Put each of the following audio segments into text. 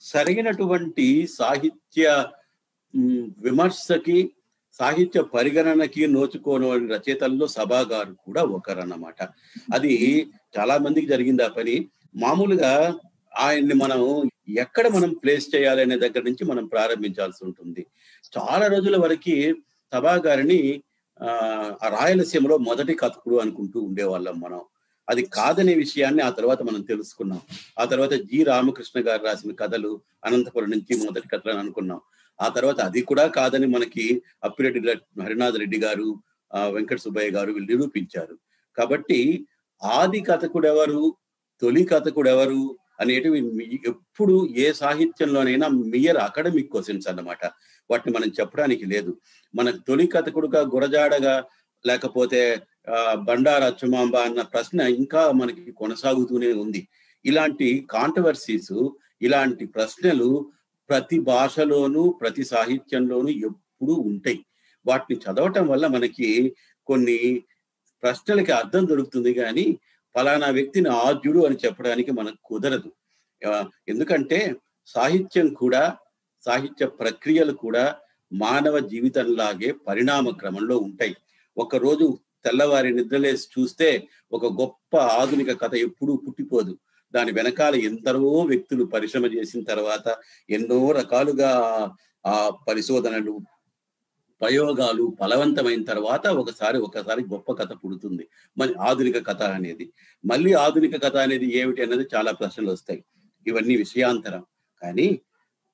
సరిగినటువంటి సాహిత్య విమర్శకి సాహిత్య పరిగణనకి నోచుకోని రచయితల్లో సభా గారు కూడా ఒకరన్నమాట. అది చాలా మందికి జరిగింది ఆ పని. మామూలుగా ఆయన్ని మనం ఎక్కడ మనం ప్లేస్ చేయాలనే దగ్గర నుంచి మనం ప్రారంభించాల్సి ఉంటుంది. చాలా రోజుల వరకు సభా గారిని ఆ రాయలసీమలో మొదటి కథకుడు అనుకుంటూ ఉండేవాళ్ళం మనం. అది కాదనే విషయాన్ని ఆ తర్వాత మనం తెలుసుకున్నాం. ఆ తర్వాత జి. రామకృష్ణ గారు రాసిన కథలు అనంతపురం నుంచి మొదటి కథలు అని అనుకున్నాం. ఆ తర్వాత అది కూడా కాదని మనకి అప్పిరెడ్డి హరినాథ్ రెడ్డి గారు ఆ వెంకట సుబ్బయ్య గారు వీళ్ళు నిరూపించారు. కాబట్టి ఆది కథకుడు ఎవరు తొలి కథకుడు ఎవరు అనేటివి ఎప్పుడు ఏ సాహిత్యంలోనైనా మియర్ అకాడమిక్ క్వశ్చన్స్ అన్నమాట. వాటిని మనం చెప్పడానికి లేదు. మనకు తొలి కథకుడుగా గురజాడగా లేకపోతే బండారు అచ్చమాంబ అన్న ప్రశ్న ఇంకా మనకి కొనసాగుతూనే ఉంది. ఇలాంటి కాంట్రవర్సీస్ ఇలాంటి ప్రశ్నలు ప్రతి భాషలోనూ ప్రతి సాహిత్యంలోనూ ఎప్పుడూ ఉంటాయి. వాటిని చదవటం వల్ల మనకి కొన్ని ప్రశ్నలకి అర్థం దొరుకుతుంది కానీ ఫలానా వ్యక్తిని ఆద్యుడు అని చెప్పడానికి మనకు కుదరదు. ఎందుకంటే సాహిత్యం కూడా సాహిత్య ప్రక్రియలు కూడా మానవ జీవితంలాగే పరిణామ క్రమంలో ఉంటాయి ఒకరోజు తెల్లవారి నిద్రలేసి చూస్తే ఒక గొప్ప ఆధునిక కథ ఎప్పుడూ పుట్టిపోదు. దాని వెనకాల ఎందరో వ్యక్తులు పరిశ్రమ చేసిన తర్వాత ఎన్నో రకాలుగా ఆ పరిశోధనలు ప్రయోగాలు ఫలవంతమైన తర్వాత ఒకసారి ఒకసారి గొప్ప కథ పుడుతుంది. మరి ఆధునిక కథ అనేది. మళ్ళీ ఆధునిక కథ అనేది ఏమిటి అనేది చాలా ప్రశ్నలు వస్తాయి. ఇవన్నీ విషయాంతరం. కానీ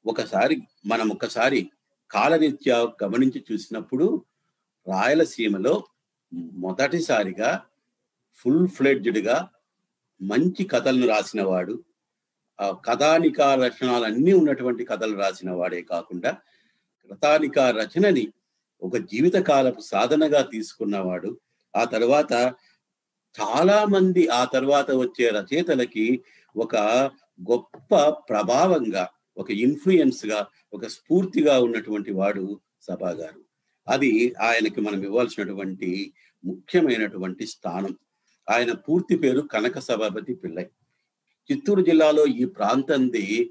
ఒకసారి మనం ఒకసారి కాలరీత్యా గమనించి చూసినప్పుడు రాయలసీమలో మొదటిసారిగా ఫుల్ ఫ్లెడ్జ్డ్గా మంచి కథలను రాసినవాడు ఆ కథానికా రచనలు అన్నీ ఉన్నటువంటి కథలు రాసిన వాడే కాకుండా కథానిక రచనని ఒక జీవితకాలపు సాధనగా తీసుకున్నవాడు. ఆ తర్వాత చాలా మంది ఆ తర్వాత వచ్చే రచయితలకి ఒక గొప్ప ప్రభావంగా ఒక ఇన్ఫ్లుయెన్స్గా ఒక స్ఫూర్తిగా ఉన్నటువంటి వాడు సభా గారు అది ఆయనకి మనం ఇవ్వాల్సినటువంటి ముఖ్యమైనటువంటి స్థానం. ఆయన పూర్తి పేరు కనక సభాపతి పిల్లై చిత్తూరు జిల్లాలో ఈ ప్రాంతంది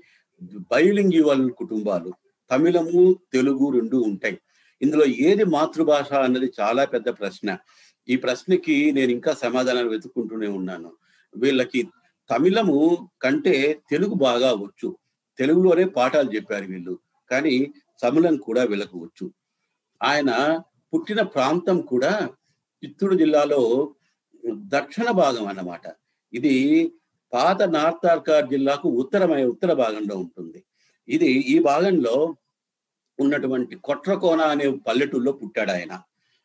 బైలింగ్యువల్ కుటుంబాలు తమిళము తెలుగు రెండు ఉంటాయి. ఇందులో ఏది మాతృభాష అన్నది చాలా పెద్ద ప్రశ్న. ఈ ప్రశ్నకి నేను ఇంకా సమాధానాలు వెతుక్కుంటూనే ఉన్నాను. వీళ్ళకి తమిళము కంటే తెలుగు బాగా వచ్చు. తెలుగులోనే పాఠాలు చెప్పారు వీళ్ళు. కానీ తమిళం కూడా వీళ్ళకు వచ్చు. ఆయన పుట్టిన ప్రాంతం కూడా చిత్తూరు జిల్లాలో దక్షిణ భాగం అన్నమాట. ఇది పాత నార్త్ ఆర్కాడ్ జిల్లాకు ఉత్తరమైన ఉత్తర భాగంలో ఉంటుంది. ఇది ఈ భాగంలో ఉన్నటువంటి కొట్రకోన అనే పల్లెటూరులో పుట్టాడు ఆయన.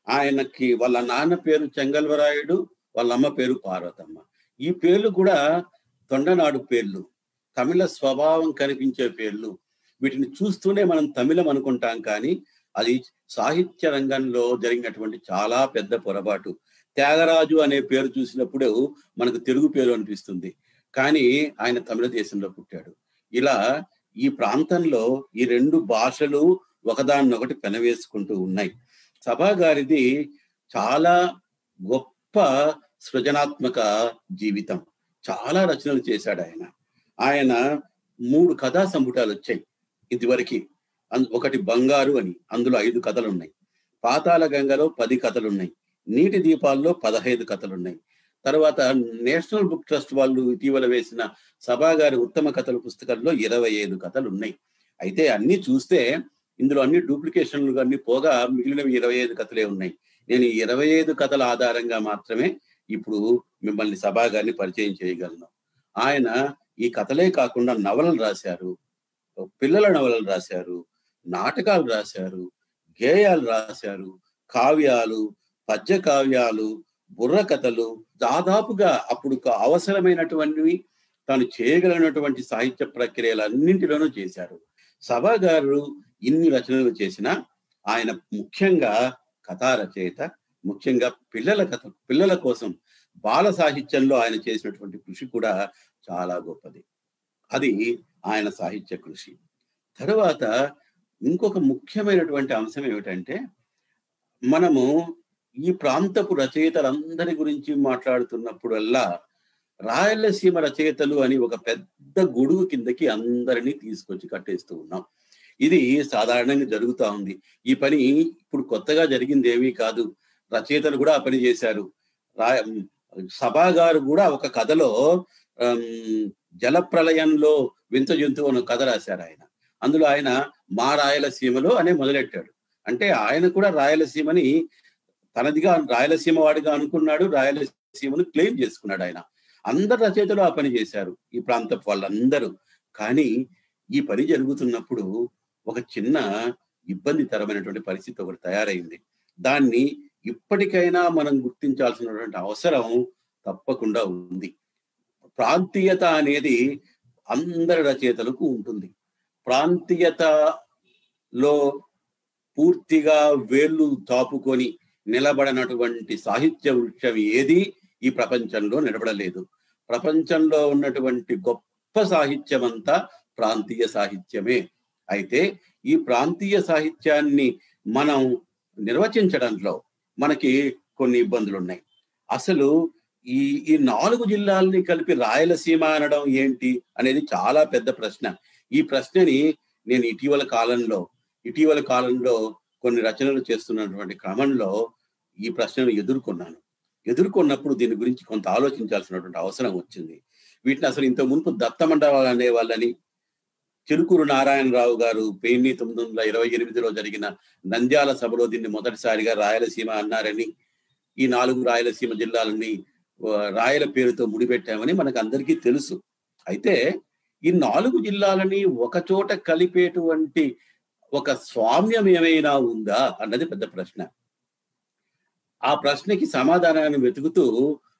ఆయనకి వాళ్ళ నాన్న పేరు చెంగల్వరాయుడు వాళ్ళ అమ్మ పేరు పార్వతమ్మ. ఈ పేర్లు కూడా తొండనాడు పేర్లు. తమిళ స్వభావం కనిపించే పేర్లు. వీటిని చూస్తూనే మనం తమిళం అనుకుంటాం కానీ అది సాహిత్య రంగంలో జరిగినటువంటి చాలా పెద్ద పొరపాటు. త్యాగరాజు అనే పేరు చూసినప్పుడు మనకు తెలుగు పేరు అనిపిస్తుంది. కానీ ఆయన తమిళ దేశంలో పుట్టాడు. ఇలా ఈ ప్రాంతంలో ఈ రెండు భాషలు ఒకదాన్నొకటి పెనవేసుకుంటూ ఉన్నాయి. సభా గారిది చాలా గొప్ప సృజనాత్మక జీవితం. చాలా రచనలు చేశాడు ఆయన. ఆయన మూడు కథా సంపుటాలు వచ్చాయి ఇదివరకు. ఒకటి బంగారు అని అందులో ఐదు కథలున్నాయి. పాతాళ గంగలో పది కథలు ఉన్నాయి నీటి దీపాల్లో పదహైదు కథలు ఉన్నాయి తర్వాత నేషనల్ బుక్ ట్రస్ట్ వాళ్ళు ఇటీవల వేసిన సభాగారి ఉత్తమ కథల పుస్తకంలో ఇరవై ఐదు కథలు ఉన్నాయి అయితే అన్ని చూస్తే ఇందులో అన్ని డూప్లికేషన్లు అన్ని పోగా మిగిలినవి ఇరవై ఐదు కథలే ఉన్నాయి. నేను ఇరవై ఐదు కథల ఆధారంగా మాత్రమే ఇప్పుడు మిమ్మల్ని సభాగారిని పరిచయం చేయగలను. ఆయన ఈ కథలే కాకుండా నవలలు రాశారు. పిల్లల నవలలు రాశారు. నాటకాలు రాశారు గేయాలు రాశారు కావ్యాలు పద్య కావ్యాలు బుర్ర కథలు దాదాపుగా అప్పుడు అవసరమైనటువంటివి తాను చేయగలిగినటువంటి సాహిత్య ప్రక్రియలన్నింటిలోనూ చేశారు. సభా గారు ఇన్ని రచనలు చేసినా ఆయన ముఖ్యంగా కథా రచయిత ముఖ్యంగా పిల్లల కథ పిల్లల కోసం బాల సాహిత్యంలో ఆయన చేసినటువంటి కృషి కూడా చాలా గొప్పది. అది ఆయన సాహిత్య కృషి. తర్వాత ఇంకొక ముఖ్యమైనటువంటి అంశం ఏమిటంటే మనము ఈ ప్రాంతపు రచయితలందరి గురించి మాట్లాడుతున్నప్పుడల్లా రాయలసీమ రచయితలు అని ఒక పెద్ద గొడుగు కిందకి అందరినీ తీసుకొచ్చి కట్టేస్తూ ఉన్నాం. ఇది సాధారణంగా జరుగుతా ఉంది. ఈ పని ఇప్పుడు కొత్తగా జరిగింది ఏమీ కాదు. రచయితలు కూడా ఆ పని చేశారు. రా సభా గారు కూడా ఒక కథలో జల ప్రళయంలో వింత జంతువు అనే కథ రాశారు ఆయన. అందులో ఆయన మా రాయలసీమలో అనే మొదలెట్టాడు. అంటే ఆయన కూడా రాయలసీమని తనదిగా రాయలసీమ వాడిగా అనుకున్నాడు రాయలసీమను క్లెయిమ్ చేసుకున్నాడు ఆయన. అందరు రచయితలు ఆ పని చేశారు ఈ ప్రాంతపు వాళ్ళందరూ. కానీ ఈ పని జరుగుతున్నప్పుడు ఒక చిన్న ఇబ్బందితరమైనటువంటి పరిస్థితి ఒకటి తయారైంది. దాన్ని ఇప్పటికైనా మనం గుర్తించాల్సినటువంటి అవసరం తప్పకుండా ఉంది. ప్రాంతీయత అనేది అందరి రచయితలకు ఉంటుంది. ప్రాంతీయతలో పూర్తిగా వేళ్ళు తాపుకొని నిలబడినటువంటి సాహిత్య వృక్షం ఏది? ఈ ప్రపంచంలో నిలబడలేదు. ప్రపంచంలో ఉన్నటువంటి గొప్ప సాహిత్యం అంతా ప్రాంతీయ సాహిత్యమే. అయితే ఈ ప్రాంతీయ సాహిత్యాన్ని మనం నిర్వచించడంలో మనకి కొన్ని ఇబ్బందులు ఉన్నాయి అసలు ఈ ఈ నాలుగు జిల్లాల్ని కలిపి రాయలసీమ అనడం ఏంటి అనేది చాలా పెద్ద ప్రశ్న. ఈ ప్రశ్నని నేను ఇటీవల కాలంలో ఇటీవల కాలంలో కొన్ని రచనలు చేస్తున్నటువంటి క్రమంలో ఈ ప్రశ్నను ఎదుర్కొన్నాను. ఎదుర్కొన్నప్పుడు దీని గురించి కొంత ఆలోచించాల్సినటువంటి అవసరం వచ్చింది. వీటిని అసలు ఇంత మునుపు దత్తమండవాలు అనే వాళ్ళని చిలుకూరు నారాయణరావు గారు పెయిన్ని తొమ్మిది వందల ఇరవై ఎనిమిదిలో జరిగిన నంద్యాల సభలో దీన్ని మొదటిసారిగా రాయలసీమ అన్నారని ఈ నాలుగు రాయలసీమ జిల్లాలని రాయల పేరుతో ముడిపెట్టామని మనకు అందరికీ తెలుసు. అయితే ఈ నాలుగు జిల్లాలని ఒక చోట కలిపేటువంటి ఒక స్వామ్యం ఏమైనా ఉందా అన్నది పెద్ద ప్రశ్న. ఆ ప్రశ్నకి సమాధానాన్ని వెతుకుతూ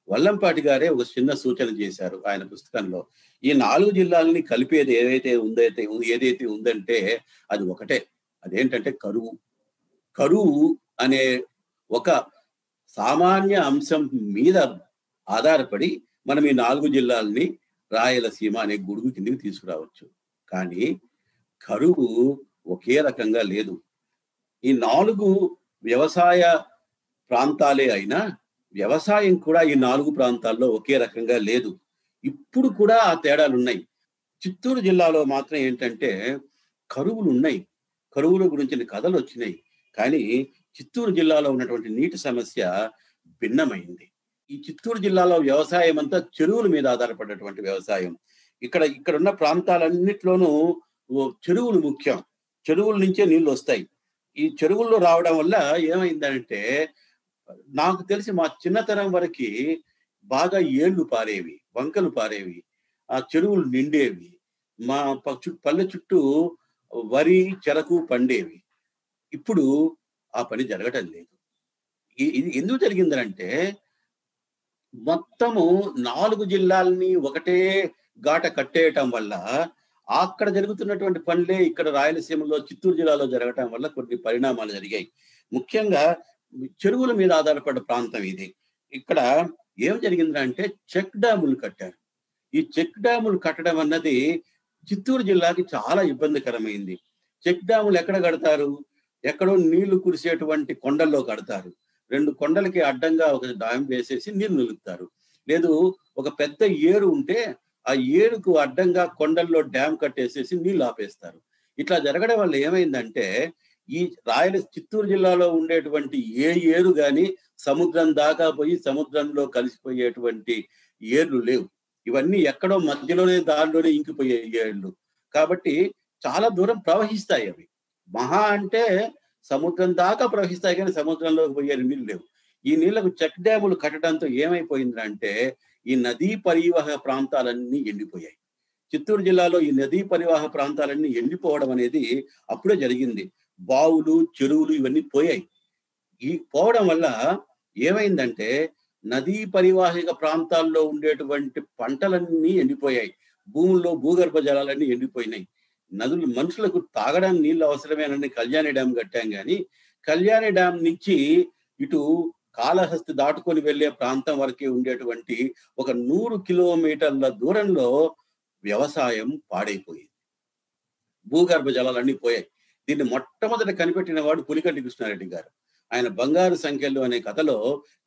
వల్లంపాటి గారే ఒక చిన్న సూచన చేశారు ఆయన పుస్తకంలో. ఈ నాలుగు జిల్లాలని కలిపేది ఏదైతే ఉందైతే ఏదైతే ఉందంటే అది ఒకటే. అదేంటంటే కరువు. కరువు అనే ఒక సామాన్య అంశం మీద ఆధారపడి మనం ఈ నాలుగు జిల్లాలని రాయలసీమ అనే గుడుగు కిందకి తీసుకురావచ్చు. కానీ కరువు ఒకే రకంగా లేదు. ఈ నాలుగు వ్యవసాయ ప్రాంతాలే అయినా వ్యవసాయం కూడా ఈ నాలుగు ప్రాంతాల్లో ఒకే రకంగా లేదు. ఇప్పుడు కూడా ఆ తేడాలు ఉన్నాయి చిత్తూరు జిల్లాలో మాత్రం ఏంటంటే కరువులు ఉన్నాయి కరువుల గురించిన కథలు వచ్చినాయి. కానీ చిత్తూరు జిల్లాలో ఉన్నటువంటి నీటి సమస్య భిన్నమైంది. ఈ చిత్తూరు జిల్లాలో వ్యవసాయం అంతా చెరువుల మీద ఆధారపడినటువంటి వ్యవసాయం. ఇక్కడ ఇక్కడ ఉన్న ప్రాంతాలన్నిట్లోనూ చెరువులు ముఖ్యం. చెరువుల నుంచే నీళ్ళు వస్తాయి. ఈ చెరువుల్లో రావడం వల్ల ఏమైందంటే నాకు తెలిసి మా చిన్నతనం వరకు బాగా ఏళ్ళు పారేవి వంకలు పారేవి ఆ చెరువులు నిండేవి. మా పల్లె చుట్టూ వరి చెరకు పండేవి. ఇప్పుడు ఆ పని జరగటం లేదు. ఇది ఎందుకు జరిగిందంటే మొత్తము నాలుగు జిల్లాలని ఒకటే గాట కట్టేయటం వల్ల అక్కడ జరుగుతున్నటువంటి పనులే ఇక్కడ రాయలసీమలో చిత్తూరు జిల్లాలో జరగటం వల్ల కొన్ని పరిణామాలు జరిగాయి. ముఖ్యంగా చెరువుల మీద ఆధారపడ్డ ప్రాంతం ఇది. ఇక్కడ ఏం జరిగిందంటే చెక్ డ్యాములు కట్టారు. ఈ చెక్ డ్యాములు కట్టడం అన్నది చిత్తూరు జిల్లాకి చాలా ఇబ్బందికరమైంది. చెక్ డ్యాములు ఎక్కడ కడతారు? ఎక్కడో నీళ్ళు కురిసేటువంటి కొండల్లో కడతారు. రెండు కొండలకి అడ్డంగా ఒక డ్యామ్ వేసేసి నీరు నిలుపుతారు. లేదు ఒక పెద్ద ఏరు ఉంటే ఆ ఏరుకు అడ్డంగా కొండల్లో డ్యామ్ కట్టేసేసి నీళ్ళు ఆపేస్తారు. ఇట్లా జరగడం వల్ల ఏమైందంటే ఈ రాయల చిత్తూరు జిల్లాలో ఉండేటువంటి ఏ ఏరు గాని సముద్రం దాకా పోయి సముద్రంలో కలిసిపోయేటువంటి ఏర్లు లేవు. ఇవన్నీ ఎక్కడో మధ్యలోనే దారిలోనే ఇంకిపోయే ఏళ్ళు కాబట్టి చాలా దూరం ప్రవహిస్తాయి అవి. మహా అంటే సముద్రం దాకా ప్రవహిస్తాయి కానీ సముద్రంలోకి పోయే నీళ్ళు లేవు. ఈ నీళ్ళకు చెక్ డ్యాములు కట్టడంతో ఏమైపోయిందంటే ఈ నదీ పరివాహ ప్రాంతాలన్నీ ఎండిపోయాయి. చిత్తూరు జిల్లాలో ఈ నదీ పరివాహ ప్రాంతాలన్నీ ఎండిపోవడం అనేది అప్పుడే జరిగింది. బావులు చెరువులు ఇవన్నీ పోయాయి. ఈ పోవడం వల్ల ఏమైందంటే నదీ పరివాహిక ప్రాంతాల్లో ఉండేటువంటి పంటలన్నీ ఎండిపోయాయి. భూముల్లో భూగర్భ జలాలన్నీ ఎండిపోయినాయి. నదులు మనుషులకు తాగడానికి నీళ్ళు అవసరమేనని కళ్యాణి డ్యామ్ కట్టాం కానీ కళ్యాణి డ్యామ్ నుంచి ఇటు కాళహస్తి దాటుకొని వెళ్ళే ప్రాంతం వరకే ఉండేటువంటి ఒక నూరు కిలోమీటర్ల దూరంలో వ్యవసాయం పాడైపోయింది. భూగర్భ జలాలన్నీ పోయాయి. దీన్ని మొట్టమొదట కనిపెట్టిన వాడు పులికంటి కృష్ణారెడ్డి గారు. ఆయన బంగారు సంఖ్యలు అనే కథలో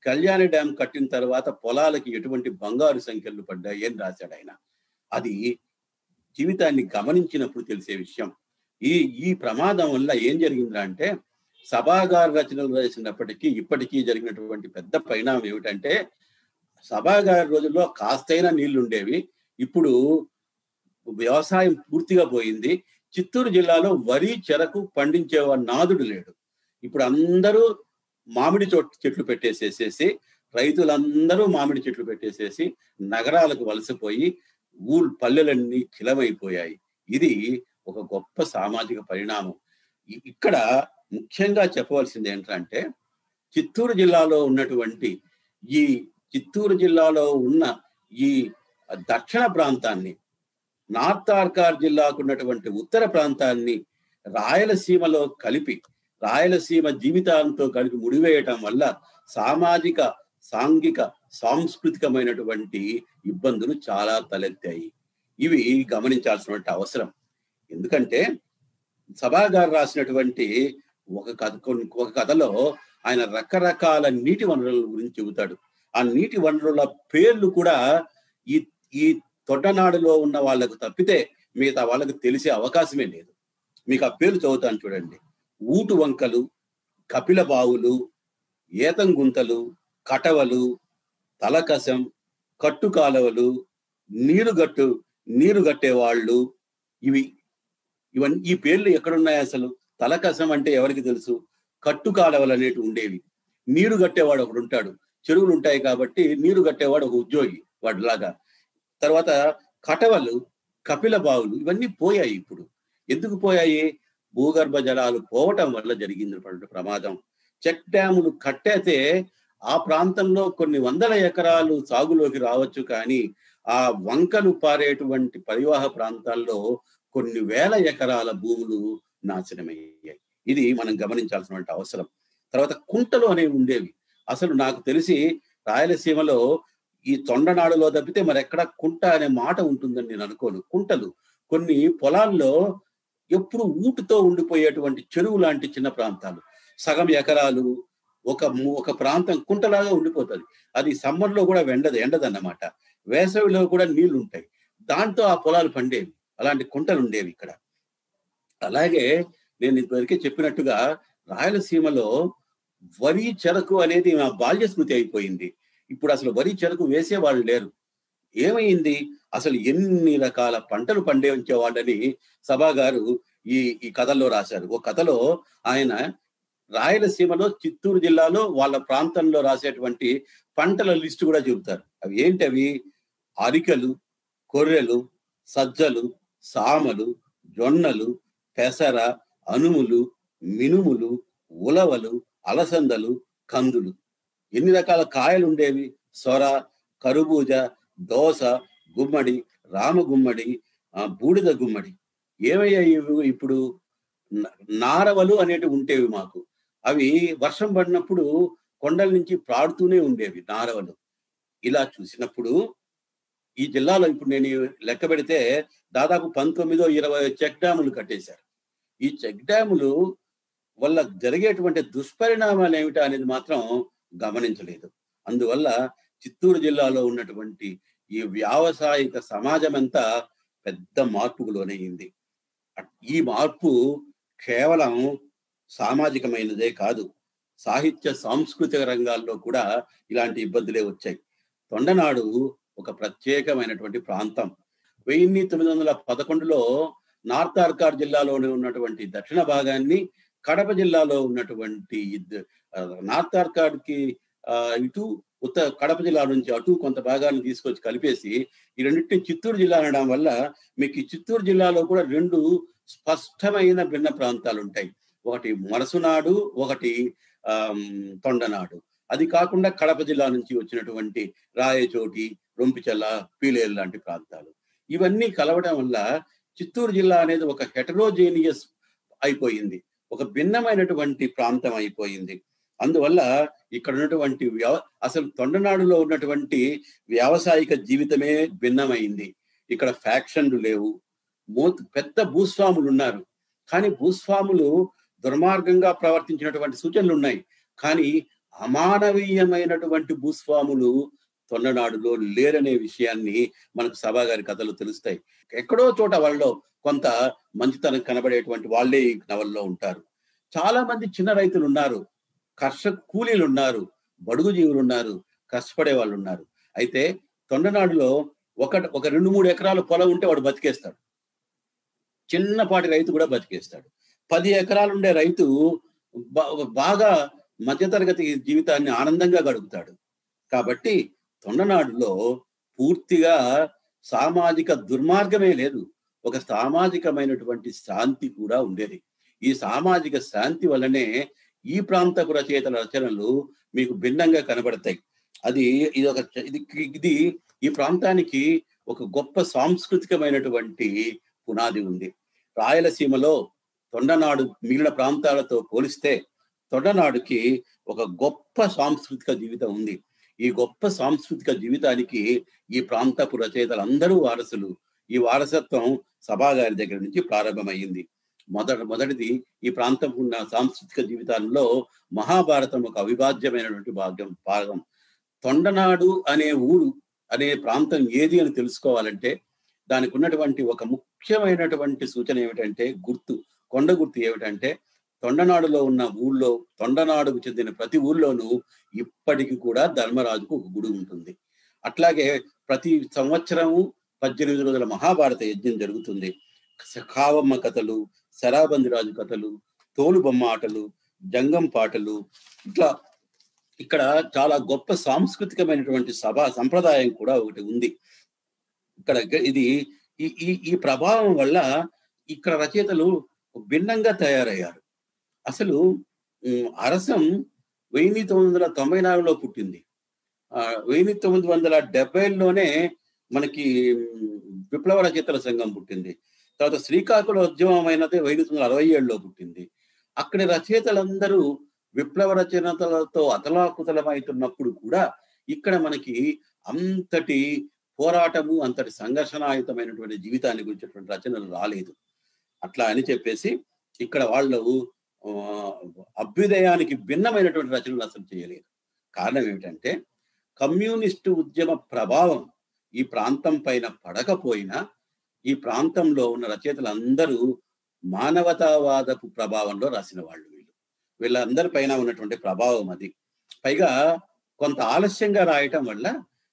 కళ్యాణి డ్యాం కట్టిన తర్వాత పొలాలకి ఎటువంటి బంగారు సంఖ్యలు పడ్డాయి అని రాశాడు ఆయన. అది జీవితాన్ని గమనించినప్పుడు తెలిసే విషయం. ఈ ఈ ప్రమాదం వల్ల ఏం జరిగిందా అంటే సభాగార రచనలు రాసినప్పటికీ ఇప్పటికీ జరిగినటువంటి పెద్ద పరిణామం ఏమిటంటే సభాగార రోజుల్లో కాస్తైనా నీళ్ళు ఉండేవి ఇప్పుడు వ్యవసాయం పూర్తిగా పోయింది. చిత్తూరు జిల్లాలో వరి చెరకు పండించే నాదుడు లేడు. ఇప్పుడు అందరూ మామిడి చోట్ చెట్లు పెట్టేసేసేసి రైతులందరూ మామిడి చెట్లు పెట్టేసేసి నగరాలకు వలసపోయి ఊరు పల్లెలన్నీ కిలమైపోయాయి ఇది ఒక గొప్ప సామాజిక పరిణామం. ఇక్కడ ముఖ్యంగా చెప్పవలసింది ఏంటంటే చిత్తూరు జిల్లాలో ఉన్నటువంటి ఈ చిత్తూరు జిల్లాలో ఉన్న ఈ దక్షిణ ప్రాంతాన్ని నార్త్ ఆర్కార్ జిల్లాకు ఉన్నటువంటి ఉత్తర ప్రాంతాన్ని రాయలసీమలో కలిపి రాయలసీమ జీవితాంతో కలిపి ముడివేయటం వల్ల సామాజిక సాంఘిక సాంస్కృతికమైనటువంటి ఇబ్బందులు చాలా తలెత్తాయి. ఇవి గమనించాల్సినటువంటి అవసరం. ఎందుకంటే సభాగారు రాసినటువంటి ఒక కథ కొన్ని- ఒక కథలో ఆయన రకరకాల నీటి వనరుల గురించి చెబుతాడు. ఆ నీటి వనరుల పేర్లు కూడా ఈ ఈ తొట్టనాడులో ఉన్న వాళ్ళకు తప్పితే మిగతా వాళ్ళకు తెలిసే అవకాశమే లేదు. మీకు ఆ పేర్లు చదువుతాను చూడండి. ఊటు వంకలు కపిల బావులు ఏతం గుంతలు కటవలు తలకసం కట్టు కాలవలు నీరుగట్టు నీరు కట్టేవాళ్ళు ఇవి. ఇవన్నీ ఈ పేర్లు ఎక్కడున్నాయి అసలు? తలకసం అంటే ఎవరికి తెలుసు? కట్టు కాలవలు అనేటివి ఉండేవి. నీరు కట్టేవాడు ఒకడు ఉంటాడు. చెరువులు ఉంటాయి కాబట్టి నీరు కట్టేవాడు ఒక ఉద్యోగి వాడిలాగా. తర్వాత కటవలు కపిల బావులు ఇవన్నీ పోయాయి ఇప్పుడు. ఎందుకు పోయాయి? భూగర్భ జలాలు పోవటం వల్ల జరిగింది ప్రమాదం. చెక్ డ్యాములు కట్టేతే ఆ ప్రాంతంలో కొన్ని వందల ఎకరాలు సాగులోకి రావచ్చు కానీ ఆ వంకలు పారేటువంటి పరివాహ ప్రాంతాల్లో కొన్ని వేల ఎకరాల భూములు నాశనమయ్యాయి. ఇది మనం గమనించాల్సినటువంటి అవసరం. తర్వాత కుంటలు అనేవి ఉండేవి. అసలు నాకు తెలిసి రాయలసీమలో ఈ తొండనాడులో తప్పితే మరి ఎక్కడ కుంట అనే మాట ఉంటుందని నేను అనుకోను. కుంటలు కొన్ని పొలాల్లో ఎప్పుడు ఊటుతో ఉండిపోయేటువంటి చెరువు లాంటి చిన్న ప్రాంతాలు. సగం ఎకరాలు ఒక ము- ఒక ప్రాంతం కుంటలాగా ఉండిపోతుంది. అది సమ్మర్లో కూడా వెండదు ఎండదన్నమాట. వేసవిలో కూడా నీళ్ళు ఉంటాయి దాంతో ఆ పొలాలు పండేవి. అలాంటి కుంటలు ఉండేవి ఇక్కడ. అలాగే నేను ఇంతవరకే చెప్పినట్టుగా రాయలసీమలో వరి చెరకు అనేది నా బాల్య స్మృతి అయిపోయింది. ఇప్పుడు అసలు వరి చెరకు వేసేవాళ్ళు లేరు. ఏమైంది? అసలు ఎన్ని రకాల పంటలు పండించే వాళ్ళని సభా గారు ఈ ఈ కథల్లో రాశారు. ఒక కథలో ఆయన రాయలసీమలో చిత్తూరు జిల్లాలో వాళ్ళ ప్రాంతంలో రాసేటువంటి పంటల లిస్టు కూడా చెబుతారు అవి ఏంటి అవి అరికలు కొర్రెలు సజ్జలు సామలు జొన్నలు పెసర అనుములు మినుములు ఉలవలు అలసందలు కందులు. ఎన్ని రకాల కాయలు ఉండేవి? సొర కరుబూజ దోస గుమ్మడి రామగుమ్మడి ఆ, బూడిద గుమ్మడి. ఏమయ్యాయి ఇప్పుడు? నారవలు అనేటివి ఉండేవి మాకు. అవి వర్షం పడినప్పుడు కొండల నుంచి ప్రాడుతూనే ఉండేవి నారవలు. ఇలా చూసినప్పుడు ఈ జిల్లాలో ఇప్పుడు నేను లెక్క పెడితే దాదాపు పంతొమ్మిదో ఇరవై చెక్ డ్యాములు కట్టేశారు. ఈ చెక్ డ్యాములు వల్ల జరిగేటువంటి దుష్పరిణామాలు ఏమిటా అనేది మాత్రం గమనించలేదు. అందువల్ల చిత్తూరు జిల్లాలో ఉన్నటువంటి ఈ వ్యావసాయిక సమాజం అంతా పెద్ద మార్పుకు లోనయ్యింది ఈ మార్పు కేవలం సామాజికమైనదే కాదు. సాహిత్య సాంస్కృతిక రంగాల్లో కూడా ఇలాంటి ఇబ్బందులే వచ్చాయి. తొండనాడు ఒక ప్రత్యేకమైనటువంటి ప్రాంతం. వెయ్యిన్ని తొమ్మిది వందల పదకొండులో నార్త్ ఆర్కాడ్ జిల్లాలోనే ఉన్నటువంటి దక్షిణ భాగాన్ని కడప జిల్లాలో ఉన్నటువంటి నార్త్ ఆర్కాడ్కి ఇటు ఉత్తర కడప జిల్లా నుంచి అటు కొంత భాగాన్ని తీసుకొచ్చి కలిపేసి ఈ రెండింటిని చిత్తూరు జిల్లా అనడం వల్ల మీకు ఈ చిత్తూరు జిల్లాలో కూడా రెండు స్పష్టమైన భిన్న ప్రాంతాలు ఉంటాయి ఒకటి మరసునాడు ఒకటి తొండనాడు అది కాకుండా కడప జిల్లా నుంచి వచ్చినటువంటి రాయచోటి రొంపిచెల్ల పీలేరు లాంటి ప్రాంతాలు. ఇవన్నీ కలవడం వల్ల చిత్తూరు జిల్లా అనేది ఒక హెటరోజేనియస్ అయిపోయింది. ఒక భిన్నమైనటువంటి ప్రాంతం అయిపోయింది. అందువల్ల ఇక్కడ ఉన్నటువంటి వ్యవ అసలు తొండనాడులో ఉన్నటువంటి వ్యావసాయిక జీవితమే భిన్నమైంది. ఇక్కడ ఫ్యాక్షన్లు లేవు. పెద్ద భూస్వాములు ఉన్నారు. కానీ భూస్వాములు దుర్మార్గంగా ప్రవర్తించినటువంటి సూచనలు ఉన్నాయి. కానీ అమానవీయమైనటువంటి భూస్వాములు తొండనాడులో లేరనే విషయాన్ని మనకు సభా గారి కథలు తెలుస్తాయి. ఎక్కడో చోట వాళ్ళలో కొంత మంచితనం కనబడేటువంటి వాళ్ళే ఈ నవల్లో ఉంటారు. చాలా మంది చిన్న రైతులు ఉన్నారు కర్షక కూలీలు ఉన్నారు బడుగు జీవులు ఉన్నారు కష్టపడే వాళ్ళు ఉన్నారు అయితే తొండనాడులో ఒక ఒక రెండు మూడు ఎకరాల పొలం ఉంటే వాడు బతికేస్తాడు. చిన్నపాటి రైతు కూడా బతికేస్తాడు. పది ఎకరాలు ఉండే రైతు బాగా మధ్యతరగతి జీవితాన్ని ఆనందంగా గడుపుతాడు. కాబట్టి తొండనాడులో పూర్తిగా సామాజిక దుర్మార్గమే లేదు. ఒక సామాజికమైనటువంటి శాంతి కూడా ఉండేది. ఈ సామాజిక శాంతి వల్లనే ఈ ప్రాంతపు రచయితల రచనలు మీకు భిన్నంగా కనబడతాయి. అది ఇది ఒక ఇది ఇది ఈ ప్రాంతానికి ఒక గొప్ప సాంస్కృతికమైనటువంటి పునాది ఉంది. రాయలసీమలో తొండనాడు మిగిలిన ప్రాంతాలతో పోలిస్తే తొండనాడుకి ఒక గొప్ప సాంస్కృతిక జీవితం ఉంది. ఈ గొప్ప సాంస్కృతిక జీవితానికి ఈ ప్రాంతపు రచయితలందరూ వారసులు. ఈ వారసత్వం సభాగారి దగ్గర నుంచి ప్రారంభమైంది మొదట మొదటిది ఈ ప్రాంతం ఉన్న సాంస్కృతిక జీవితాల్లో మహాభారతం ఒక అవిభాజ్యమైనటువంటి భాగ్యం భాగం. తొండనాడు అనే ఊరు అనే ప్రాంతం ఏది అని తెలుసుకోవాలంటే దానికి ఉన్నటువంటి ఒక ముఖ్యమైనటువంటి సూచన ఏమిటంటే గుర్తు. కొండ గుర్తు ఏమిటంటే తొండనాడులో ఉన్న ఊళ్ళో తొండనాడుకు చెందిన ప్రతి ఊళ్ళోనూ ఇప్పటికి కూడా ధర్మరాజుకు ఒక గుడి ఉంటుంది. అట్లాగే ప్రతి సంవత్సరము పద్దెనిమిది రోజుల మహాభారత యజ్ఞం జరుగుతుంది. కావమ్మ కథలు శరాబంది రాజు కథలు తోలు బొమ్మ ఆటలు జంగం పాటలు ఇట్లా ఇక్కడ చాలా గొప్ప సాంస్కృతికమైనటువంటి సభ సంప్రదాయం కూడా ఒకటి ఉంది. ఇక్కడ ఇది ఈ ఈ ఈ ప్రభావం వల్ల ఇక్కడ రచయితలు భిన్నంగా తయారయ్యారు. అసలు అరసం వెయ్యి తొమ్మిది వందల తొంభై నాలుగులో పుట్టింది. వెయ్యి తొమ్మిది వందల డెబ్బైలోనే మనకి విప్లవ రచయితల సంఘం పుట్టింది. తర్వాత శ్రీకాకుళ ఉద్యమం అయినది వెయ్యి తొమ్మిది వందల అరవై ఏడులో పుట్టింది. అక్కడి రచయితలందరూ విప్లవ రచనతలతో అతలాకుతలమవుతున్నప్పుడు కూడా ఇక్కడ మనకి అంతటి పోరాటము అంతటి సంఘర్షణాయుతమైనటువంటి జీవితాన్ని గురించినటువంటి రచనలు రాలేదు. అట్లా అని చెప్పేసి ఇక్కడ వాళ్ళు అభ్యుదయానికి భిన్నమైనటువంటి రచనలు అసలు చేయలేదు. కారణం ఏమిటంటే కమ్యూనిస్టు ఉద్యమ ప్రభావం ఈ ప్రాంతం పైన పడకపోయినా ఈ ప్రాంతంలో ఉన్న రచయితలందరూ మానవతావాదపు ప్రభావంలో రాసిన వాళ్ళు వీళ్ళు. వీళ్ళందరి పైన ఉన్నటువంటి ప్రభావం అది. పైగా కొంత ఆలస్యంగా రాయటం వల్ల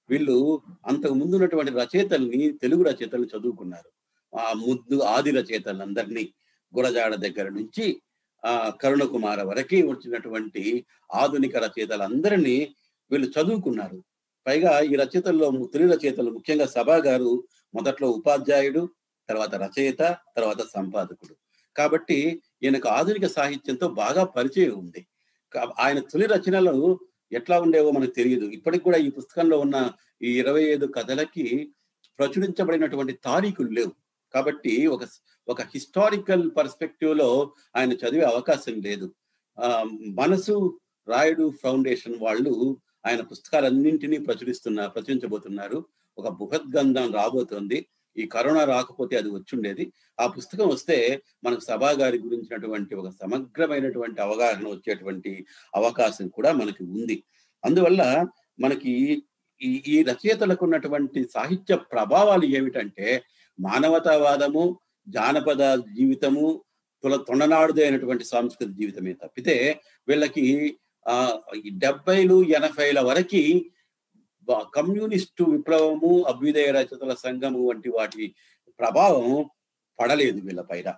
వీళ్ళు అంతకు ముందు ఉన్నటువంటి రచయితల్ని తెలుగు రచయితలు చదువుకున్నారు. ఆ ముద్దు ఆది రచయితలందరినీ గురజాడ దగ్గర నుంచి ఆ కరుణకుమార వరకు వచ్చినటువంటి ఆధునిక రచయితలందరినీ వీళ్ళు చదువుకున్నారు. పైగా ఈ రచయితల్లో తొలి రచయితలు ముఖ్యంగా సభా గారు మొదట్లో ఉపాధ్యాయుడు తర్వాత రచయిత తర్వాత సంపాదకుడు. కాబట్టి ఈయనకు ఆధునిక సాహిత్యంతో బాగా పరిచయం ఉంది. ఆయన తొలి రచనలు ఎట్లా ఉండేవో మనకు తెలియదు. ఇప్పటికి కూడా ఈ పుస్తకంలో ఉన్న ఈ ఇరవై ఐదు కథలకి ప్రచురించబడినటువంటి తారీఖులు లేవు. కాబట్టి ఒక ఒక హిస్టారికల్ పర్స్పెక్టివ్లో ఆయన చదివే అవకాశం లేదు. ఆ మనసు రాయుడు ఫౌండేషన్ వాళ్ళు ఆయన పుస్తకాలన్నింటినీ ప్రచురిస్తున్నారు ప్రచురించబోతున్నారు. ఒక బృహద్గంధం రాబోతోంది. ఈ కరోనా రాకపోతే అది వచ్చుండేది. ఆ పుస్తకం వస్తే మనకు సభా గారి గురించినటువంటి ఒక సమగ్రమైనటువంటి అవగాహన వచ్చేటువంటి అవకాశం కూడా మనకి ఉంది. అందువల్ల మనకి ఈ ఈ రచయితలకు ఉన్నటువంటి సాహిత్య ప్రభావాలు ఏమిటంటే మానవతావాదము జానపద జీవితము తుల తొండనాడుదే అయినటువంటి సాంస్కృతిక జీవితమే తప్పితే వీళ్ళకి ఆ డెబ్బైలు ఎనభైల వరకు కమ్యూనిస్టు విప్లవము అభ్యుదయ రచతల సంఘము వంటి వాటి ప్రభావం పడలేదు వీళ్ళ పైన.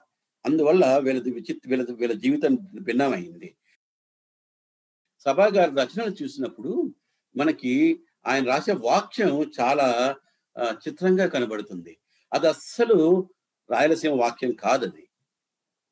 అందువల్ల వీళ్ళది విచిత్ర వీళ్ళది వీళ్ళ జీవితం భిన్నమైంది. సభా గారి రచనలు చూసినప్పుడు మనకి ఆయన రాసే వాక్యం చాలా చిత్రంగా కనబడుతుంది. అది అస్సలు రాయలసీమ వాక్యం కాదది.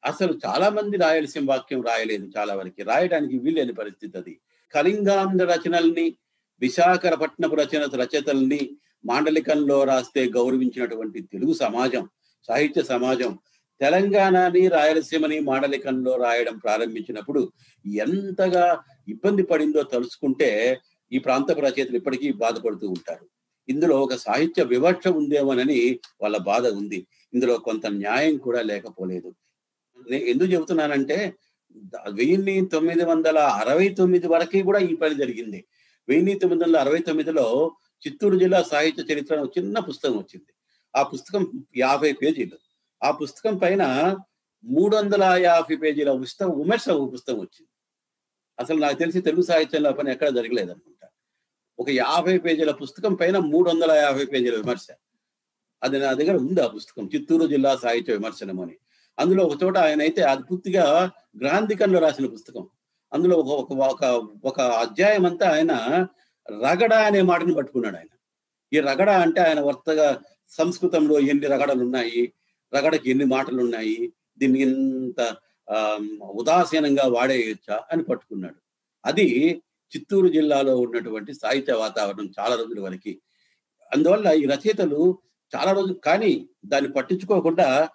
అసలు చాలా మంది రాయలసీమ వాక్యం రాయలేదు చాలా వరకు. రాయడానికి వీల్లేని పరిస్థితి అది కళింగాంధ్ర రచనల్ని విశాఖపట్నపు రచన రచయితల్ని మాండలికంలో రాస్తే గౌరవించినటువంటి తెలుగు సమాజం సాహిత్య సమాజం తెలంగాణని రాయలసీమని మాండలికంలో రాయడం ప్రారంభించినప్పుడు ఎంతగా ఇబ్బంది పడిందో తలుచుకుంటే ఈ ప్రాంతపు రచయితలు ఇప్పటికీ బాధపడుతూ ఉంటారు. ఇందులో ఒక సాహిత్య వివక్ష ఉందేమోనని వాళ్ళ బాధ ఉంది. ఇందులో కొంత న్యాయం కూడా లేకపోలేదు. నేను ఎందుకు చెబుతున్నానంటే వెయ్యిన్ని తొమ్మిది వందల అరవై తొమ్మిది వరకు కూడా ఈ పని జరిగింది. వెయ్యి తొమ్మిది వందల అరవై తొమ్మిదిలో చిత్తూరు జిల్లా సాహిత్య చరిత్ర చిన్న పుస్తకం వచ్చింది. ఆ పుస్తకం యాభై పేజీలు. ఆ పుస్తకం పైన మూడు వందల యాభై పేజీల పుస్తకం విమర్శ పుస్తకం వచ్చింది. అసలు నాకు తెలిసి తెలుగు సాహిత్యంలో పని ఎక్కడ జరగలేదు ఒక యాభై పేజీల పుస్తకం పైన మూడు వందల యాభై పేజీల విమర్శ. అది నా దగ్గర ఉంది ఆ పుస్తకం చిత్తూరు జిల్లా సాహిత్య విమర్శనం అని. అందులో ఒక చోట ఆయన అయితే అది పూర్తిగా గ్రాంధికంలో రాసిన పుస్తకం. అందులో ఒక ఒక ఒక ఒక అధ్యాయం అంతా ఆయన రగడ అనే మాటను పట్టుకున్నాడు ఆయన. ఈ రగడ అంటే ఆయన వర్తగా సంస్కృతంలో ఎన్ని రగడలు ఉన్నాయి రగడకి ఎన్ని మాటలు ఉన్నాయి దీన్ని ఇంత ఆ, ఉదాసీనంగా వాడేయచ్చా అని పట్టుకున్నాడు. అది చిత్తూరు జిల్లాలో ఉన్నటువంటి సాహిత్య వాతావరణం చాలా రోజుల వరకు. అందువల్ల ఈ రచయితలు చాలా రోజులు కానీ దాన్ని పట్టించుకోకుండా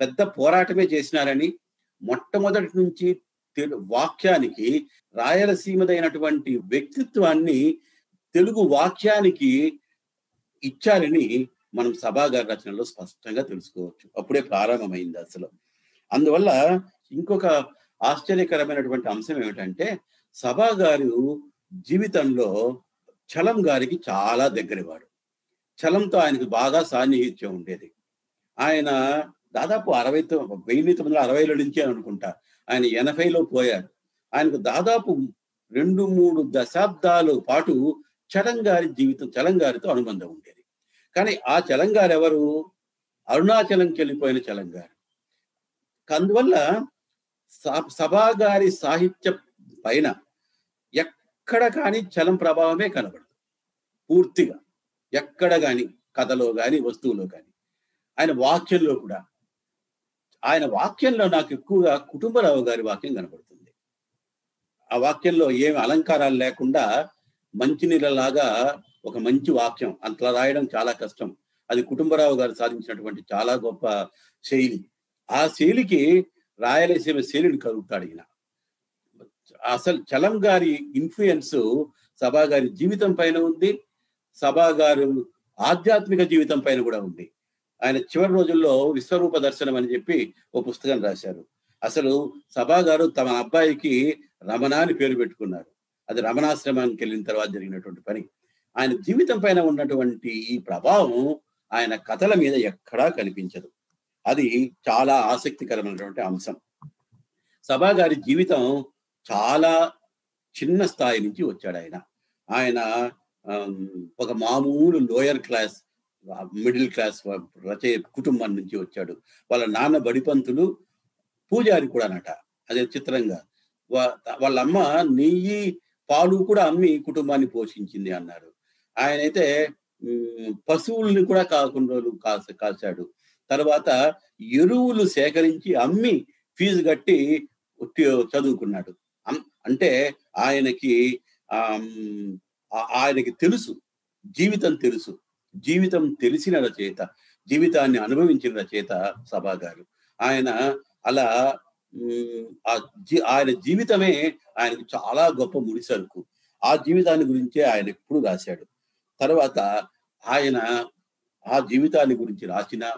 పెద్ద పోరాటమే చేసినారని మొట్టమొదటి నుంచి తెలు- వాక్యానికి రాయలసీమదైనటువంటి వ్యక్తిత్వాన్ని తెలుగు వాక్యానికి ఇచ్చారని మనం సభాగారి రచనలో స్పష్టంగా తెలుసుకోవచ్చు. అప్పుడే ప్రారంభమైంది అసలు. అందువల్ల ఇంకొక ఆశ్చర్యకరమైనటువంటి అంశం ఏమిటంటే సభా గారు జీవితంలో చలం గారికి చాలా దగ్గరవాడు. చలంతో ఆయనకు బాగా సాన్నిహిత్యం ఉండేది. ఆయన దాదాపు అరవై వెయ్యి తొమ్మిది వందల అరవైలో నుంచే అనుకుంటా ఆయన ఎనభైలో పోయారు ఆయనకు దాదాపు రెండు మూడు దశాబ్దాల పాటు చలం గారి జీవితం చలం గారితో అనుబంధం ఉండేది. కానీ ఆ చలం గారు ఎవరు అరుణాచలంకి వెళ్ళిపోయిన చలం గారు అందువల్ల స- సాహిత్య పైన ఎక్కడ కానీ చలం ప్రభావమే కనబడదు. పూర్తిగా ఎక్కడ కానీ కథలో కానీ వస్తువులో కానీ ఆయన వాక్యంలో కూడా ఆయన వాక్యంలో నాకు ఎక్కువగా కుటుంబరావు గారి వాక్యం కనబడుతుంది. ఆ వాక్యంలో ఏమి అలంకారాలు లేకుండా మంచినీళ్ళలాగా ఒక మంచి వాక్యం అంతలా రాయడం చాలా కష్టం. అది కుటుంబరావు గారు సాధించినటువంటి చాలా గొప్ప శైలి. ఆ శైలికి రాయలసీమ శైలిని కలుగుతాడు ఈయన. అసలు చలం గారి ఇన్ఫ్లుయెన్స్ సభా గారి జీవితం పైన ఉంది సభా గారు ఆధ్యాత్మిక జీవితం పైన కూడా ఉంది. ఆయన చివరి రోజుల్లో విశ్వరూప దర్శనం అని చెప్పి ఓ పుస్తకం రాశారు. అసలు సభా గారు తమ అబ్బాయికి రమణ అని పేరు పెట్టుకున్నారు. అది రమణాశ్రమానికి వెళ్ళిన తర్వాత జరిగినటువంటి పని. ఆయన జీవితం పైన ఉన్నటువంటి ఈ ప్రభావం ఆయన కథల మీద ఎక్కడా కనిపించదు. అది చాలా ఆసక్తికరమైనటువంటి అంశం. సభా గారి జీవితం చాలా చిన్న స్థాయి నుంచి వచ్చాడు ఆయన. ఆయన ఒక మామూలు లోయర్ క్లాస్ మిడిల్ క్లాస్ రచయ కుటుంబం నుంచి వచ్చాడు. వాళ్ళ నాన్న బడిపంతులు పూజారి కూడా అనట అదే చిత్రంగా. వాళ్ళమ్మ వాళ్ళ అమ్మ నెయ్యి పాలు కూడా అమ్మి కుటుంబాన్ని పోషించింది అన్నారు. ఆయనైతే అయితే పశువుల్ని కూడా కాకుండా కాస కాశాడు. తర్వాత ఎరువులు సేకరించి అమ్మి ఫీజు కట్టి చదువుకున్నాడు. అంటే ఆయనకి ఆ- ఆయనకి తెలుసు. జీవితం తెలుసు. జీవితం తెలిసిన రచయిత జీవితాన్ని అనుభవించిన రచయిత సభా గారు ఆయన అలా ఆ జీ- ఆయన జీవితమే ఆయనకు చాలా గొప్ప ముడిసరుకు ఆ జీవితాన్ని గురించే ఆయన ఎప్పుడు రాశాడు. తర్వాత ఆయన ఆ జీవితాన్ని గురించి రాసిన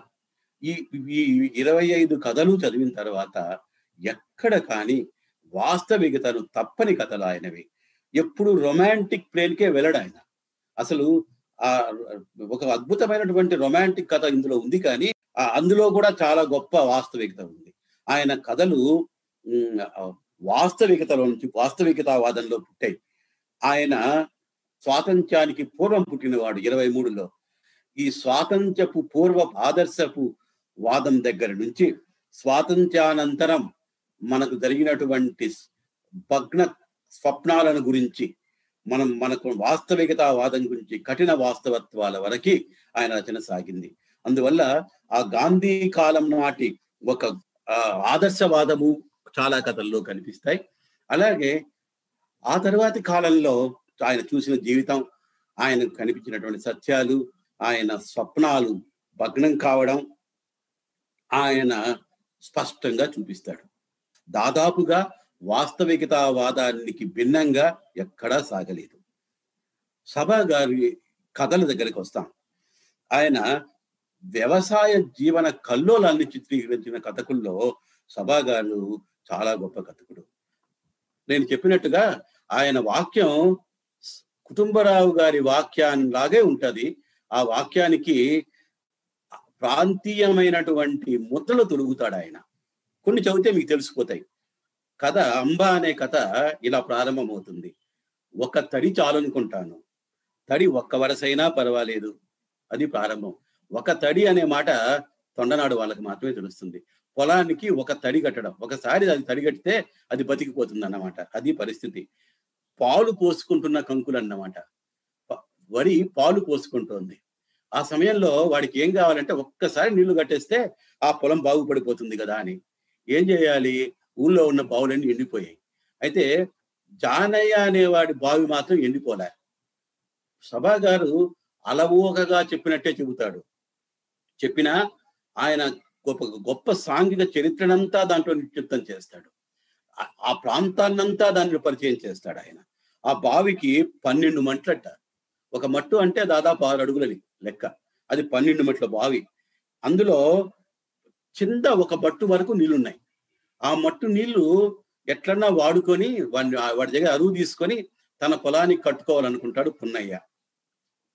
ఈ ఈ ఇరవై ఐదు కథలు చదివిన తర్వాత ఎక్కడ కానీ వాస్తవికతను తప్పని కథలు ఆయనవి. ఎప్పుడు రొమాంటిక్ ప్లేన్కే వెళ్ళడు ఆయన. అసలు ఆ ఒక అద్భుతమైనటువంటి రొమాంటిక్ కథ ఇందులో ఉంది కానీ అందులో కూడా చాలా గొప్ప వాస్తవికత ఉంది. ఆయన కథలు వాస్తవికతలో నుంచి వాస్తవికతావాదంలో పుట్టాయి. ఆయన స్వాతంత్ర్యానికి పూర్వం పుట్టినవాడు ఇరవై మూడులో. ఈ స్వాతంత్ర్యపు పూర్వ ఆదర్శపు వాదం దగ్గర నుంచి స్వాతంత్ర్యానంతరం మనకు జరిగినటువంటి భగ్న స్వప్నాలను గురించి మనం మనకు వాస్తవికతావాదం గురించి కఠిన వాస్తవత్వాల వరకు ఆయన రచన సాగింది. అందువల్ల ఆ గాంధీ కాలం నాటి ఒక ఆదర్శవాదము చాలా కథల్లో కనిపిస్తాయి. అలాగే ఆ తర్వాతి కాలంలో ఆయన చూసిన జీవితం ఆయనకు కనిపించినటువంటి సత్యాలు ఆయన స్వప్నాలు భగ్నం కావడం ఆయన స్పష్టంగా చూపిస్తాడు. దాదాపుగా వాస్తవికతావాదానికి భిన్నంగా ఎక్కడా సాగలేదు. సభా గారి కథల దగ్గరికి వస్తాం. ఆయన వ్యవసాయ జీవన కల్లోలాన్ని చిత్రీకరించిన కథకుల్లో సభా గారు చాలా గొప్ప కథకుడు. నేను చెప్పినట్టుగా ఆయన వాక్యం కుటుంబరావు గారి వాక్యాన్ని లాగే ఉంటది. ఆ వాక్యానికి ప్రాంతీయమైనటువంటి ముద్రలు తొలుగుతాడు ఆయన కొన్ని చదివితే మీకు తెలిసిపోతాయి. కథ అంబ అనే కథ ఇలా ప్రారంభమవుతుంది. ఒక తడి చాలనుకుంటాను. తడి ఒక్క వరసైనా పర్వాలేదు. అది ప్రారంభం. ఒక తడి అనే మాట తొండనాడు వాళ్ళకి మాత్రమే తెలుస్తుంది. పొలానికి ఒక తడి కట్టడం. ఒకసారి అది తడి కట్టితే అది బతికిపోతుంది అన్నమాట అది పరిస్థితి. పాలు పోసుకుంటున్న కంకులు అన్నమాట వరి పాలు పోసుకుంటోంది. ఆ సమయంలో వాడికి ఏం కావాలంటే ఒక్కసారి నీళ్ళు కట్టేస్తే ఆ పొలం బాగుపడిపోతుంది కదా అని. ఏం చేయాలి? ఊళ్ళో ఉన్న బావులన్నీ ఎండిపోయాయి. అయితే జానయ్య అనేవాడి బావి మాత్రం ఎండిపోలే. సభా గారు అలవోకగా చెప్పినట్టే చెబుతాడు. చెప్పినా ఆయన గొప్ప గొప్ప సాంఘిక చరిత్రనంతా దాంట్లో నిక్షిప్తం చేస్తాడు. ఆ- ప్రాంతాన్నంతా దాన్ని పరిచయం చేస్తాడు ఆయన. ఆ బావికి పన్నెండు మంటలట. ఒక మట్టు అంటే దాదాపు ఆరు అడుగులని లెక్క. అది పన్నెండు మట్ల బావి. అందులో కింద ఒక బట్టు వరకు నీళ్ళున్నాయి ఆ మట్టు నీళ్ళు ఎట్లన్నా వాడుకొని వాడిని వాడి దగ్గర అరువు తీసుకొని తన పొలానికి కట్టుకోవాలనుకుంటాడు పున్నయ్య.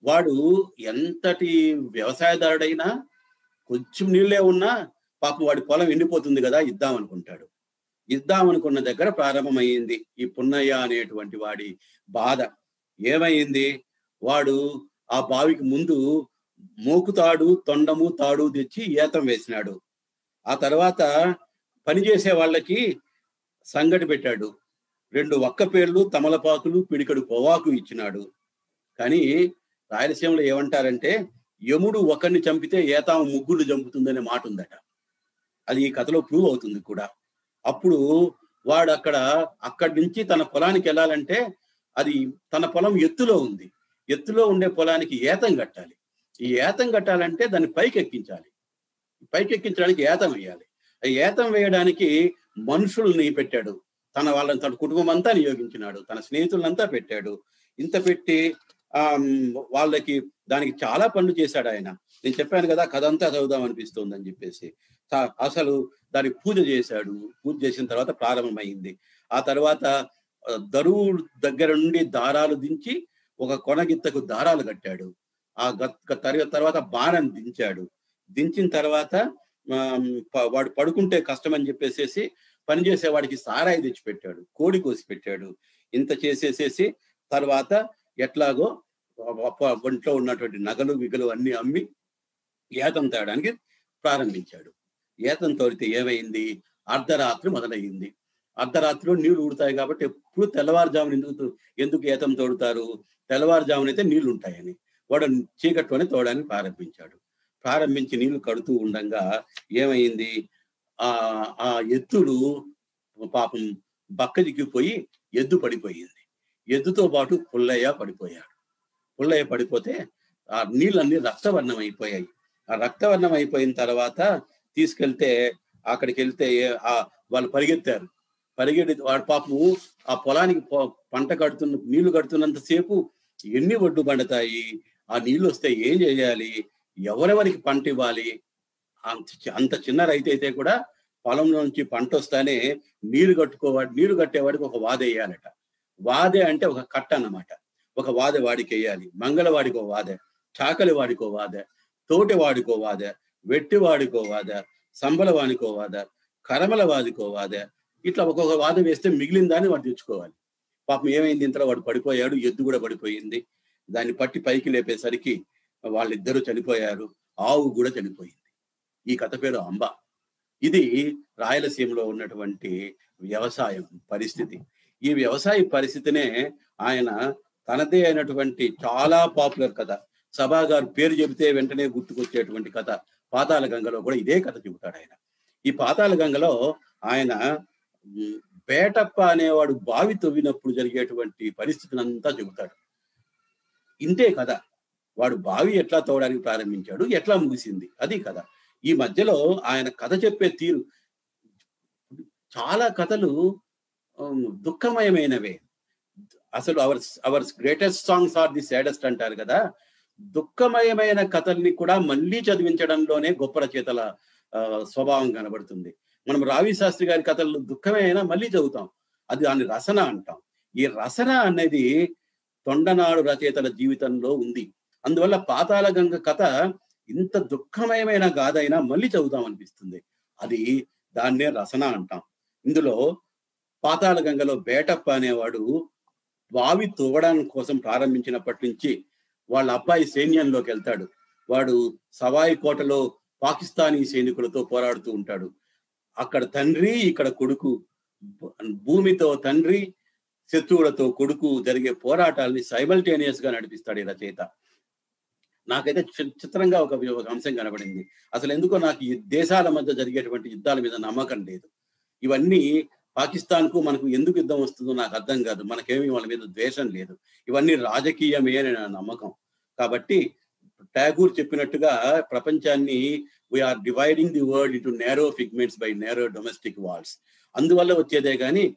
వాడు ఎంతటి వ్యవసాయదారుడైనా కొంచెం నీళ్ళే ఉన్నా పాపం వాడి పొలం ఎండిపోతుంది కదా ఇద్దాం అనుకుంటాడు ఇద్దాం అనుకున్న దగ్గర ప్రారంభమైంది ఈ పున్నయ్య అనేటువంటి వాడి బాధ. ఏమైంది? వాడు ఆ బావికి ముందు మోకుతాడు తొండము తాడు తెచ్చి ఏతం వేసినాడు. ఆ తర్వాత పనిచేసే వాళ్ళకి సంగటి పెట్టాడు. రెండు ఒక్క పేర్లు తమలపాకులు పిడికడు పొవాకు ఇచ్చినాడు. కానీ రాయలసీమలో ఏమంటారంటే యముడు ఒకరిని చంపితే ఏతాము ముగ్గురు చంపుతుందనే మాట ఉందట అది ఈ కథలో ప్రూవ్ అవుతుంది కూడా. అప్పుడు వాడు అక్కడ అక్కడి నుంచి తన పొలానికి వెళ్ళాలంటే అది తన పొలం ఎత్తులో ఉంది. ఎత్తులో ఉండే పొలానికి ఏతం కట్టాలి. ఈ ఏతం కట్టాలంటే దాన్ని పైకి ఎక్కించాలి పైకి ఎక్కించడానికి ఏతం వేయాలి. ఆ ఏతం వేయడానికి మనుషుల్ని పెట్టాడు. తన వాళ్ళని తన కుటుంబం అంతా నియోగించినాడు. తన స్నేహితులంతా పెట్టాడు. ఇంత పెట్టి ఆ వాళ్ళకి దానికి చాలా పనులు చేశాడు ఆయన. నేను చెప్పాను కదా కథ అంతా చదువుదాం అనిపిస్తుంది అని చెప్పేసి అసలు దానికి పూజ చేశాడు. పూజ చేసిన తర్వాత ప్రారంభమైంది. ఆ తర్వాత దరువు దగ్గర నుండి దారాలు దించి ఒక కొనగిత్తకు దారాలు కట్టాడు. ఆ గత్ తర్వాత బాణం దించాడు. దించిన తర్వాత వాడు పడుకుంటే కష్టం అని చెప్పేసేసి పనిచేసే వాడికి సారాయి తెచ్చి పెట్టాడు కోడి కోసి పెట్టాడు ఇంత చేసేసేసి తర్వాత ఎట్లాగో ఒంట్లో ఉన్నటువంటి నగలు విగలు అన్ని అమ్మి ఏతం తేయడానికి ప్రారంభించాడు. ఏతం తోడితే ఏమైంది? అర్ధరాత్రి మొదలయ్యింది. అర్ధరాత్రిలో నీళ్ళు ఊడతాయి కాబట్టి ఎప్పుడు తెల్లవారుజామున ఎందుకు ఎందుకు ఏతం తోడుతారు తెల్లవారుజామున అయితే నీళ్ళు ఉంటాయని వాడు చీకట్లోనే తోడడానికి ప్రారంభించాడు. ప్రారంభించి నీళ్ళు కడుతూ ఉండగా ఏమైంది? ఆ ఆ ఎత్తుడు పాపం బక్క దిగిపోయి ఎద్దు పడిపోయింది. ఎద్దుతో పాటు పుల్లయ్య పడిపోయాడు. పుల్లయ్య పడిపోతే ఆ నీళ్ళన్నీ రక్తవర్ణం అయిపోయాయి ఆ రక్తవర్ణం అయిపోయిన తర్వాత తీసుకెళ్తే అక్కడికి వెళ్తే ఆ వాళ్ళు పరిగెత్తారు. పరిగెడి వాడు పాపము ఆ పొలానికి పంట కడుతున్న నీళ్ళు కడుతున్నంత సేపు ఎన్ని ఒడ్డు పండుతాయి ఆ నీళ్ళు వస్తే ఏం చేయాలి? ఎవరెవరికి పంట ఇవ్వాలి? అంత అంత చిన్న రైతు అయితే కూడా పొలంలో నుంచి పంట వస్తానే నీరు కట్టుకోవాడు నీరు కట్టేవాడికి ఒక వాద వేయాలట వాదే అంటే ఒక కట్ట అన్నమాట. ఒక వాద వాడికి వేయాలి మంగళవాడికో వాద చాకలి వాడికో వాద తోటి వాడికో వాద వెట్టి వాడికో వాద సంబల వాడికో వాద కరమల వాదికో వాద. ఇట్లా ఒక్కొక్క వాద వేస్తే మిగిలిన దాన్ని వాడు తెచ్చుకోవాలి. పాపం ఏమైంది ఇంతలో వాడు పడిపోయాడు ఎద్దు కూడా పడిపోయింది. దాన్ని పట్టి పైకి లేపేసరికి వాళ్ళిద్దరూ చనిపోయారు ఆవు కూడా చనిపోయింది. ఈ కథ పేరు అంబ. ఇది రాయలసీమలో ఉన్నటువంటి వ్యవసాయం పరిస్థితి. ఈ వ్యవసాయ పరిస్థితినే ఆయన తనదే అయినటువంటి చాలా పాపులర్ కథ. సభా గారు పేరు చెబితే వెంటనే గుర్తుకొచ్చేటువంటి కథ. పాతాల గంగలో కూడా ఇదే కథ చెబుతాడు ఆయన. ఈ పాతాల గంగలో ఆయన బేటప్ప అనేవాడు బావి తవ్వినప్పుడు జరిగేటువంటి పరిస్థితిని అంతా చెబుతాడు. ఇంతే కథ. వాడు బావి ఎట్లా తవ్వడానికి ప్రారంభించాడు ఎట్లా ముగిసింది? అది కథ. ఈ మధ్యలో ఆయన కథ చెప్పే తీరు చాలా కథలు దుఃఖమయమైనవే. అసలు our our greatest songs are the saddest అంటారు కదా. దుఃఖమయమైన కథల్ని కూడా మళ్ళీ చదివించడంలోనే గొప్ప రచయితల స్వభావం కనబడుతుంది. మనం రావి శాస్త్రి గారి కథలు దుఃఖమే అయినా మళ్ళీ చదువుతాం. అది దాని రసన అంటాం. ఈ రసన అనేది తొండనాడు రచయితల జీవితంలో ఉంది. అందువల్ల పాతాళ గంగ కథ ఇంత దుఃఖమయమైన గాథైనా మళ్ళీ చదువుతాం అనిపిస్తుంది అది దాన్నే రసన అంటాం. ఇందులో పాతాళ గంగలో బేటప్ప అనేవాడు బావి తవ్వడానికి కోసం ప్రారంభించినప్పటి నుంచి వాళ్ళ అబ్బాయి సైన్యంలోకి వెళ్తాడు. వాడు సవాయి కోటలో పాకిస్తానీ సైనికులతో పోరాడుతూ ఉంటాడు. అక్కడ తండ్రి ఇక్కడ కొడుకు భూమితో తండ్రి శత్రువులతో కొడుకు జరిగే పోరాటాలని సైమల్టేనియస్గా నడిపిస్తాడు ఈ రచయిత. నాకైతే చి- చిత్రంగా ఒక ఒక అంశం కనబడింది. అసలు ఎందుకో నాకు ఈ దేశాల మధ్య జరిగేటువంటి యుద్ధాల మీద నమ్మకం లేదు. ఇవన్నీ పాకిస్తాన్కు మనకు ఎందుకు యుద్ధం వస్తుందో నాకు అర్థం కాదు. మనకేమి వాళ్ళ మీద ద్వేషం లేదు. ఇవన్నీ రాజకీయమే అని నా నమ్మకం. కాబట్టి టాగూర్ చెప్పినట్టుగా ప్రపంచాన్ని we are dividing the world into narrow figments by narrow domestic walls అందువల్ల వచ్చేదే కానీ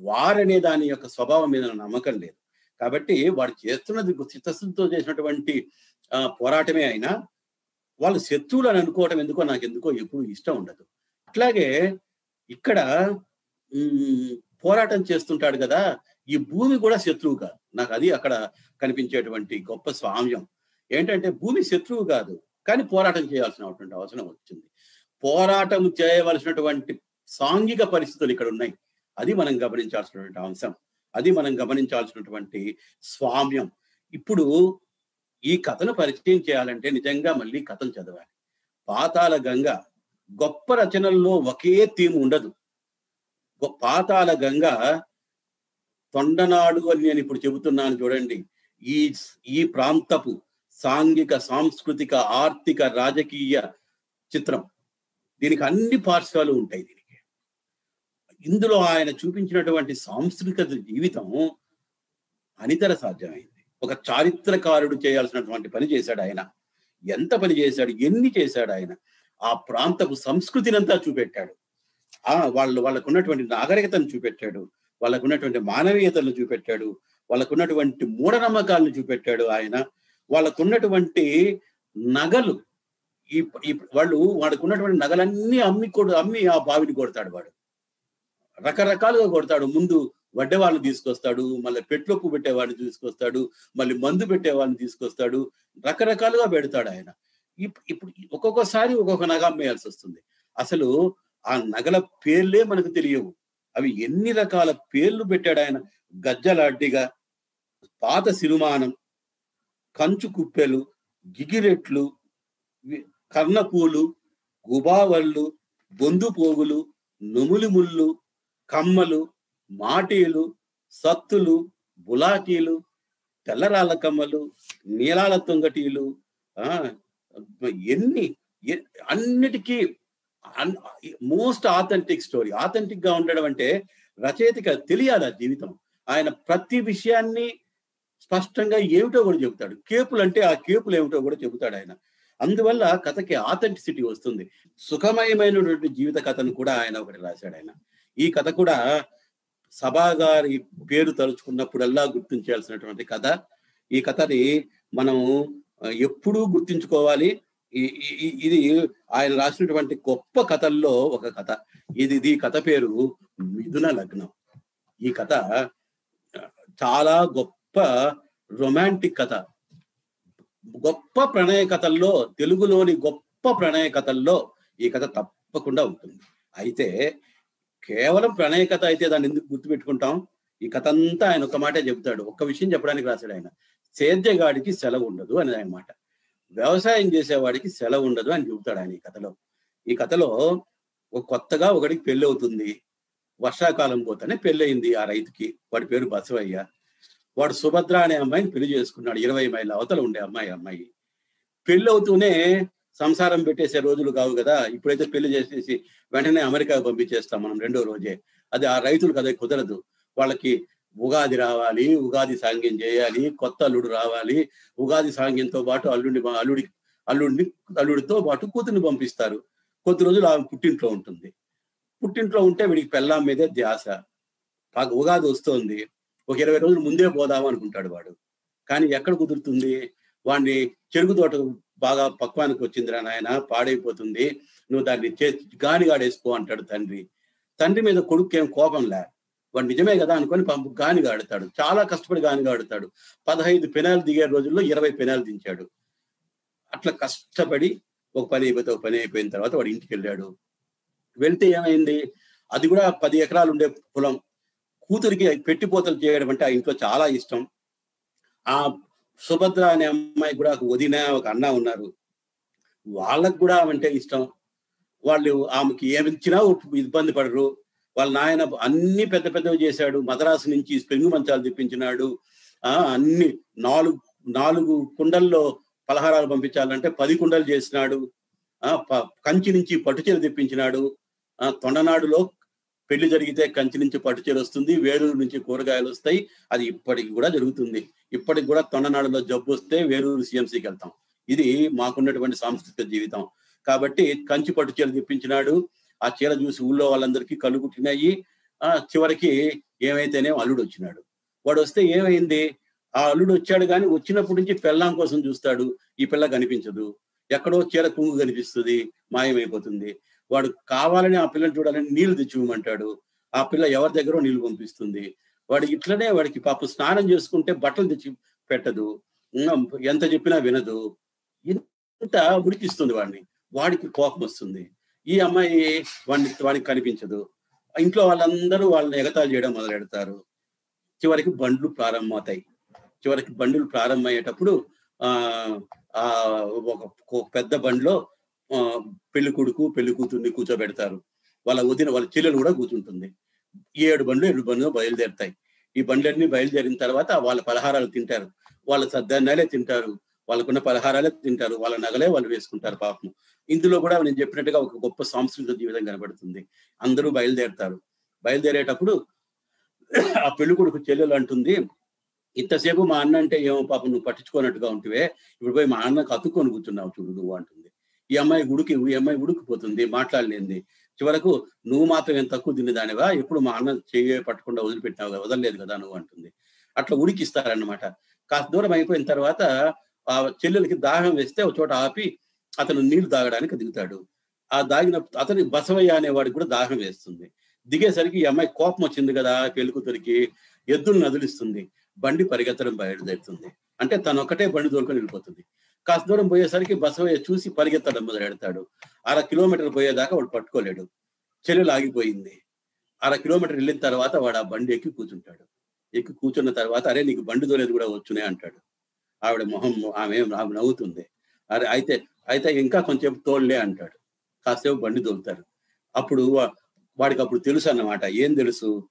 వార్ అనే దాని యొక్క స్వభావం మీద నమ్మకం లేదు. కాబట్టి వాడు చేస్తున్నది చిత్తశుద్ధితో చేసినటువంటి పోరాటమే అయినా వాళ్ళు శత్రువులు అని అనుకోవటం ఎందుకో నాకు ఎందుకో ఎప్పుడు ఇష్టం ఉండదు. అట్లాగే ఇక్కడ పోరాటం చేస్తుంటాడు కదా ఈ భూమి కూడా శత్రువు కాదు. నాకు అది అక్కడ కనిపించేటువంటి గొప్ప స్వామ్యం. ఏంటంటే భూమి శత్రువు కాదు కానీ పోరాటం చేయాల్సినటువంటి అవసరం వచ్చింది. పోరాటం చేయవలసినటువంటి సాంఘిక పరిస్థితులు ఇక్కడ ఉన్నాయి. అది మనం గమనించాల్సినటువంటి అంశం. అది మనం గమనించాల్సినటువంటి స్వామ్యం. ఇప్పుడు ఈ కథను పరిచయం చేయాలంటే నిజంగా మళ్ళీ కథను చదవాలి. పాతాల గంగ గొప్ప రచనల్లో ఒకే థీమ్ ఉండదు. పాతాల గంగ తొండనాడు అని నేను ఇప్పుడు చెబుతున్నాను చూడండి. ఈ ఈ ప్రాంతపు సాంఘిక సాంస్కృతిక ఆర్థిక రాజకీయ చిత్రం. దీనికి అన్ని పార్శ్వాలు ఉంటాయి దీనికి. ఇందులో ఆయన చూపించినటువంటి సాంస్కృతిక జీవితం అనితర సాధ్యమైంది. ఒక చారిత్రకారుడు చేయాల్సినటువంటి పని చేశాడు ఆయన. ఎంత పని చేశాడు? ఎన్ని చేశాడు ఆయన? ఆ ప్రాంతపు సంస్కృతినంతా చూపెట్టాడు. ఆ వాళ్ళు వాళ్ళకు ఉన్నటువంటి నాగరికతను చూపెట్టాడు. వాళ్ళకు ఉన్నటువంటి చూపెట్టాడు. వాళ్ళకున్నటువంటి మూఢనమ్మకాలను చూపెట్టాడు ఆయన. వాళ్ళకున్నటువంటి నగలు ఈ వాళ్ళు వాళ్ళకున్నటువంటి నగలన్నీ అమ్మి కొడు అమ్మి ఆ బావిని కొడతాడు వాడు. రకరకాలుగా కొడతాడు. ముందు వడ్డే వాళ్ళని తీసుకొస్తాడు మళ్ళీ పెట్లొప్పు పెట్టేవాడిని తీసుకొస్తాడు మళ్ళీ మందు పెట్టేవాడిని తీసుకొస్తాడు రకరకాలుగా పెడతాడు ఆయన. ఇప్- ఇప్పుడు ఒక్కొక్కసారి ఒక్కొక్క నగ అమ్మేయాల్సి వస్తుంది. అసలు ఆ నగల పేర్లే మనకు తెలియవు. అవి ఎన్ని రకాల పేర్లు పెట్టాడు ఆయన? గజ్జలాడ్డిగా పాత సిరుమానం కంచు కుప్పెలు గిగిరెట్లు కర్ణపూలు గుబావళ్ళు బొందు పోగులు నుములి ముళ్ళు కమ్మలు మాటీలు సత్తులు బులాకీలు తెల్లరాళ్ళ కమ్మలు నీలాల తొంగటీలు ఆ ఎన్ని అన్నిటికీ మోస్ట్ ఆథెంటిక్ స్టోరీ ఆథెంటిక్గా ఉండడం అంటే రచయితగా తెలియాలి ఆ జీవితం. ఆయన ప్రతి విషయాన్ని స్పష్టంగా ఏమిటో కూడా చెబుతాడు. కేపులు అంటే ఆ కేపులు ఏమిటో కూడా చెబుతాడు ఆయన. అందువల్ల కథకి ఆథెంటిసిటీ వస్తుంది. సుఖమయమైనటువంటి జీవిత కథను కూడా ఆయన ఒకటి రాశాడు ఆయన. ఈ కథ కూడా సభాగారి పేరు తలుచుకున్నప్పుడల్లా గుర్తించాల్సినటువంటి కథ. ఈ కథని మనం ఎప్పుడూ గుర్తించుకోవాలి. ఇది ఆయన రాసినటువంటి గొప్ప కథల్లో ఒక కథ. ఇది ఇది కథ పేరు మిథున లగ్నం. ఈ కథ చాలా గొప్ప రొమాంటిక్ కథ. గొప్ప ప్రణయ కథల్లో తెలుగులోని గొప్ప ప్రణయ కథల్లో ఈ కథ తప్పకుండా ఉంటుంది. అయితే కేవలం ప్రణయ కథ అయితే దాన్ని ఎందుకు గుర్తుపెట్టుకుంటాం? ఈ కథ అంతా ఆయన ఒక మాటే చెబుతాడు. ఒక్క విషయం చెప్పడానికి రాశాడు ఆయన. సేద్యగాడికి సెలవు ఉండదు అని ఆయన మాట. వ్యవసాయం చేసేవాడికి సెలవు ఉండదు అని చెబుతాడు ఆయన ఈ కథలో. ఈ కథలో ఒక కొత్తగా ఒకడికి పెళ్ళి అవుతుంది. వర్షాకాలం పోతేనే పెళ్ళి అయింది ఆ రైతుకి. వాడి పేరు బసవయ్య. వాడు సుభద్ర అనే అమ్మాయిని పెళ్ళి చేసుకున్నాడు. ఇరవై మైళ్ళ అవతల ఉండే అమ్మాయి అమ్మాయి. పెళ్ళవుతూనే అవుతూనే సంసారం పెట్టేసే రోజులు కావు కదా. ఇప్పుడైతే పెళ్ళి చేసేసి వెంటనే అమెరికా పంపించేస్తాం మనం రెండో రోజే. అది ఆ రైతులకు అదే కుదరదు. వాళ్ళకి ఉగాది రావాలి ఉగాది సాంగ్యం చేయాలి కొత్త అల్లుడు రావాలి. ఉగాది సాంగ్యంతో పాటు అల్లుడిని అల్లుడి అల్లుడిని అల్లుడితో పాటు కూతుర్ని పంపిస్తారు. కొద్ది రోజులు ఆమె పుట్టింట్లో ఉంటుంది. పుట్టింట్లో ఉంటే వీడికి పెళ్ళాం మీదే ధ్యాస. ఉగాది వస్తోంది. ఒక ఇరవై రోజులు ముందే పోదాం అనుకుంటాడు వాడు. కానీ ఎక్కడ కుదురుతుంది? వాడిని చెరుకు తోట బాగా పక్వానికి వచ్చిందిరా నాయన పాడైపోతుంది. నువ్వు దాన్ని చే గానిగాడేసుకో అంటాడు తండ్రి. తండ్రి మీద కొడుకు ఏం కోపం లే వాడు నిజమే కదా అనుకొని పంపు గానిగా ఆడతాడు చాలా కష్టపడి గానిగా ఆడతాడు పదహైదు పెనాలు దిగే రోజుల్లో ఇరవై పెనాలు దించాడు. అట్లా కష్టపడి ఒక పని అయిపోతే ఒక పని అయిపోయిన తర్వాత వాడు ఇంటికి వెళ్ళాడు వెళ్తే ఏమైంది? అది కూడా పది ఎకరాలు ఉండే పొలం. కూతురికి పెట్టిపోతలు చేయడం అంటే ఆ ఇంట్లో చాలా ఇష్టం. ఆ సుభద్ర అనే అమ్మాయి కూడా ఒక వదిన ఒక అన్న ఉన్నారు. వాళ్ళకు కూడా అంటే ఇష్టం. వాళ్ళు ఆమెకి ఏమి ఇచ్చినా ఇబ్బంది పడరు. వాళ్ళ నాయన అన్ని పెద్ద పెద్దవి చేశాడు. మద్రాసు నుంచి స్ప్రింగ్ మంచాలు తెప్పించినాడు. ఆ అన్ని నాలుగు నాలుగు కుండల్లో పలహారాలు పంపించాలంటే పది కుండలు చేసినాడు. ఆ ప- కంచి నుంచి పట్టుచీర తెప్పించినాడు. ఆ తొండనాడులో పెళ్ళి జరిగితే కంచి నుంచి పట్టుచీర వస్తుంది వేలూరు నుంచి కూరగాయలు వస్తాయి. అది ఇప్పటికి కూడా జరుగుతుంది. ఇప్పటికి కూడా తొండనాడులో జబ్బు వస్తే వేలూరు సిఎంసికి వెళ్తాం. ఇది మాకున్నటువంటి సాంస్కృతిక జీవితం. కాబట్టి కంచి పట్టు చీర తెప్పించినాడు. ఆ చీర చూసి ఊళ్ళో వాళ్ళందరికీ కళ్ళు కుట్టినాయి. ఆ చివరికి ఏమైతేనే అల్లుడు వచ్చినాడు. వాడు వస్తే ఏమైంది? ఆ అల్లుడు వచ్చాడు కానీ వచ్చినప్పటి నుంచి పెళ్ళాం కోసం చూస్తాడు. ఈ పిల్ల కనిపించదు. ఎక్కడో చీర కుంగు కనిపిస్తుంది. మాయమైపోతుంది. వాడు కావాలని ఆ పిల్లని చూడాలని నీళ్ళు తెచ్చివ్వమంటాడు. ఆ పిల్ల ఎవరి దగ్గర నీళ్ళు పంపిస్తుంది. వాడు ఇట్లనే వాడికి పాప స్నానం చేసుకుంటే బట్టలు తెచ్చి పెట్టదు. ఎంత చెప్పినా వినదు. ఇంత ఉడికిస్తుంది వాడిని. వాడికి కోపం వస్తుంది. ఈ అమ్మాయి వాడిని వాడికి కనిపించదు. ఇంట్లో వాళ్ళందరూ వాళ్ళని ఎగతాలు చేయడం మొదలెడతారు. చివరికి బండ్లు ప్రారంభమవుతాయి. చివరికి బండ్లు ప్రారంభమయ్యేటప్పుడు ఆ ఆ ఒక పెద్ద బండిలో పెళ్ళి కొడుకు పెళ్ళి కూతుర్ని కూర్చోబెడతారు. వాళ్ళ వదిన వాళ్ళ చెల్లెలు కూడా కూర్చుంటుంది. ఏడు బండ్లు ఏడు బండ్లు బయలుదేరుతాయి. ఈ బండ్లన్నీ బయలుదేరిన తర్వాత వాళ్ళ పలహారాలు తింటారు. వాళ్ళ సద్దన్నాలే తింటారు. వాళ్ళకున్న పలహారాలే తింటారు. వాళ్ళ నగలే వాళ్ళు వేసుకుంటారు పాపం ఇందులో కూడా నేను చెప్పినట్టుగా ఒక గొప్ప సాంస్కృతిక జీవితం కనబడుతుంది. అందరూ బయలుదేరుతారు. బయలుదేరేటప్పుడు ఆ పెళ్ళి కొడుకు చెల్లెలు అంటుంది ఇంతసేపు మా అన్న అంటే ఏమో పాపం నువ్వు పట్టించుకోనట్టుగా ఉంటువే. ఇప్పుడు పోయి మా అన్నకు కత్తుకొని కూర్చున్నావు చూడు నువ్వు అంటుంది. ఈ అమ్మాయి ఉడికి ఈ అమ్మాయి ఉడికిపోతుంది మాట్లాడలేంది. చివరకు నువ్వు మాత్రం ఏం తక్కువ తినేదానివా? ఎప్పుడు మా అన్న చెయ్యి పట్టకుండా వదిలిపెట్టినావు కదా వదలలేదు కదా నువ్వు అంటుంది. అట్లా ఉడికిస్తారన్నమాట కాస్త దూరం అయిపోయిన తర్వాత ఆ చెల్లెలకి దాహం వేస్తే ఒక చోట ఆపి అతను నీళ్ళు తాగడానికి దిగుతాడు. ఆ దాగిన అతని బసవయ్య అనేవాడికి కూడా దాహం వేస్తుంది. దిగేసరికి ఈ అమ్మాయి కోపం వచ్చింది కదా పెళ్ళికూతురికి ఎద్దులు నదులిస్తుంది బండి పరిగెత్తడం బయలుదేరుతుంది. అంటే తను ఒకటే బండి తోలుకొని వెళ్ళిపోతుంది. కాస్త దూరం పోయేసరికి బసవయ్య చూసి పరిగెత్తడం మొదలెడతాడు. అర కిలోమీటర్ పోయేదాకా వాడు పట్టుకోలేడు. చెల్లెలు ఆగిపోయింది. అర కిలోమీటర్ వెళ్ళిన తర్వాత వాడు ఆ బండి ఎక్కి కూర్చుంటాడు. ఎక్కి కూర్చున్న తర్వాత అరే నీకు బండి తోలేదు కూడా వచ్చునే అంటాడు. ఆవిడ మొహం ఆమె ఆమె నవ్వుతుంది. అరే అయితే అయితే ఇంకా కొంచెం తోళ్ళే అంటాడు. కాసేపు బండి తోలుతారు. అప్పుడు వా- వాడికి అప్పుడు తెలుసు అన్నమాట. ఏం తెలుసు?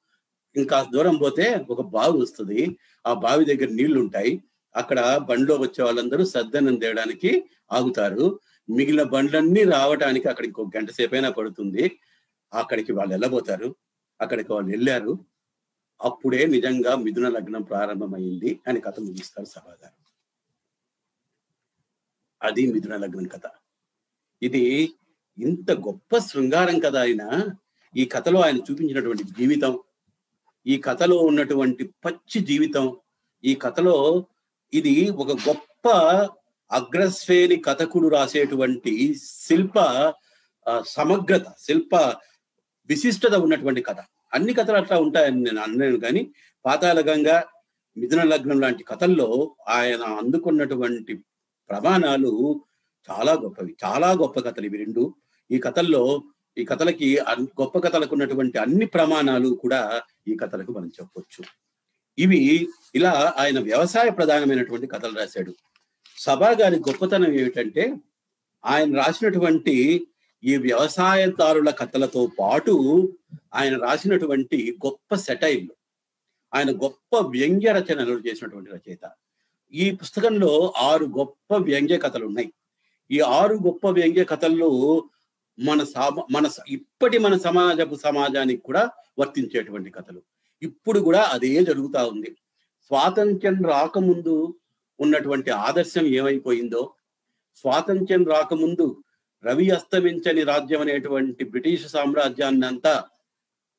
ఇంకా దూరం పోతే ఒక బావి వస్తుంది. ఆ బావి దగ్గర నీళ్ళు ఉంటాయి అక్కడ బండిలో వచ్చే వాళ్ళందరూ సద్దనం తేయడానికి ఆగుతారు. మిగిలిన బండ్లన్నీ రావడానికి అక్కడ ఇంకో గంట సేపైనా పడుతుంది. అక్కడికి వాళ్ళు వెళ్ళబోతారు. అక్కడికి వాళ్ళు వెళ్ళారు. అప్పుడే నిజంగా మిథున లగ్నం ప్రారంభమైంది అని కథ ముగిస్తారు సభాగారు. అది మిథున లగ్నం కథ. ఇది ఇంత గొప్ప శృంగారం కథ ఆయన ఈ కథలో ఆయన చూపించినటువంటి జీవితం ఈ కథలో ఉన్నటువంటి పచ్చి జీవితం ఈ కథలో ఇది ఒక గొప్ప అగ్రశ్రేణి కథకుడు రాసేటువంటి శిల్ప సమగ్రత శిల్ప విశిష్టత ఉన్నటువంటి కథ. అన్ని కథలు అట్లా ఉంటాయని నేను అన్నాను కానీ పాతాల గంగ మిథున లగ్నం లాంటి కథల్లో ఆయన అందుకున్నటువంటి ప్రమాణాలు చాలా గొప్పవి. చాలా గొప్ప కథలు ఇవి రెండు. ఈ కథల్లో ఈ కథలకి అన్- గొప్ప కథలకు ఉన్నటువంటి అన్ని ప్రమాణాలు కూడా ఈ కథలకు మనం చెప్పొచ్చు. ఇవి ఇలా ఆయన వ్యవసాయ ప్రధానమైనటువంటి కథలు రాశాడు. సభా గారి గొప్పతనం ఏమిటంటే ఆయన రాసినటువంటి ఈ వ్యవసాయదారుల కథలతో పాటు ఆయన రాసినటువంటి గొప్ప సెటైల్ ఆయన గొప్ప వ్యంగ్య రచనలు చేసినటువంటి రచయిత. ఈ పుస్తకంలో ఆరు గొప్ప వ్యంగ్య కథలు ఉన్నాయి. ఈ ఆరు గొప్ప వ్యంగ్య కథల్లో మన సామ మన ఇప్పటి మన సమాజపు సమాజానికి కూడా వర్తించేటువంటి కథలు. ఇప్పుడు కూడా అదే జరుగుతా ఉంది. స్వాతంత్ర్యం రాకముందు ఉన్నటువంటి ఆదర్శం ఏమైపోయిందో స్వాతంత్ర్యం రాకముందు రవి అస్తమించని రాజ్యం అనేటువంటి బ్రిటిష్ సామ్రాజ్యాన్ని అంతా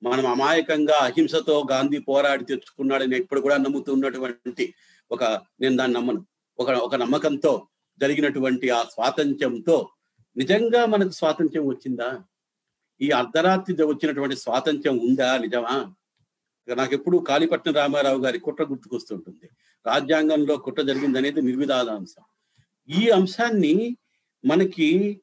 మనం అమాయకంగా అహింసతో గాంధీ పోరాడి తెచ్చుకున్నాడని ఇప్పుడు కూడా నమ్ముతున్నటువంటి ఒక నేను దాన్ని నమ్మను ఒక ఒక నమ్మకంతో జరిగినటువంటి ఆ స్వాతంత్ర్యంతో నిజంగా మనకు స్వాతంత్ర్యం వచ్చిందా? ఈ అర్ధరాత్రి వచ్చినటువంటి స్వాతంత్ర్యం ఉందా నిజమా? నాకు ఎప్పుడు కాళీపట్నం రామారావు గారి కుట్ర గుర్తుకొస్తుంటుంది. రాజ్యాంగంలో కుట్ర జరిగింది అనేది నిర్విధాన అంశం. ఈ అంశాన్ని మనకి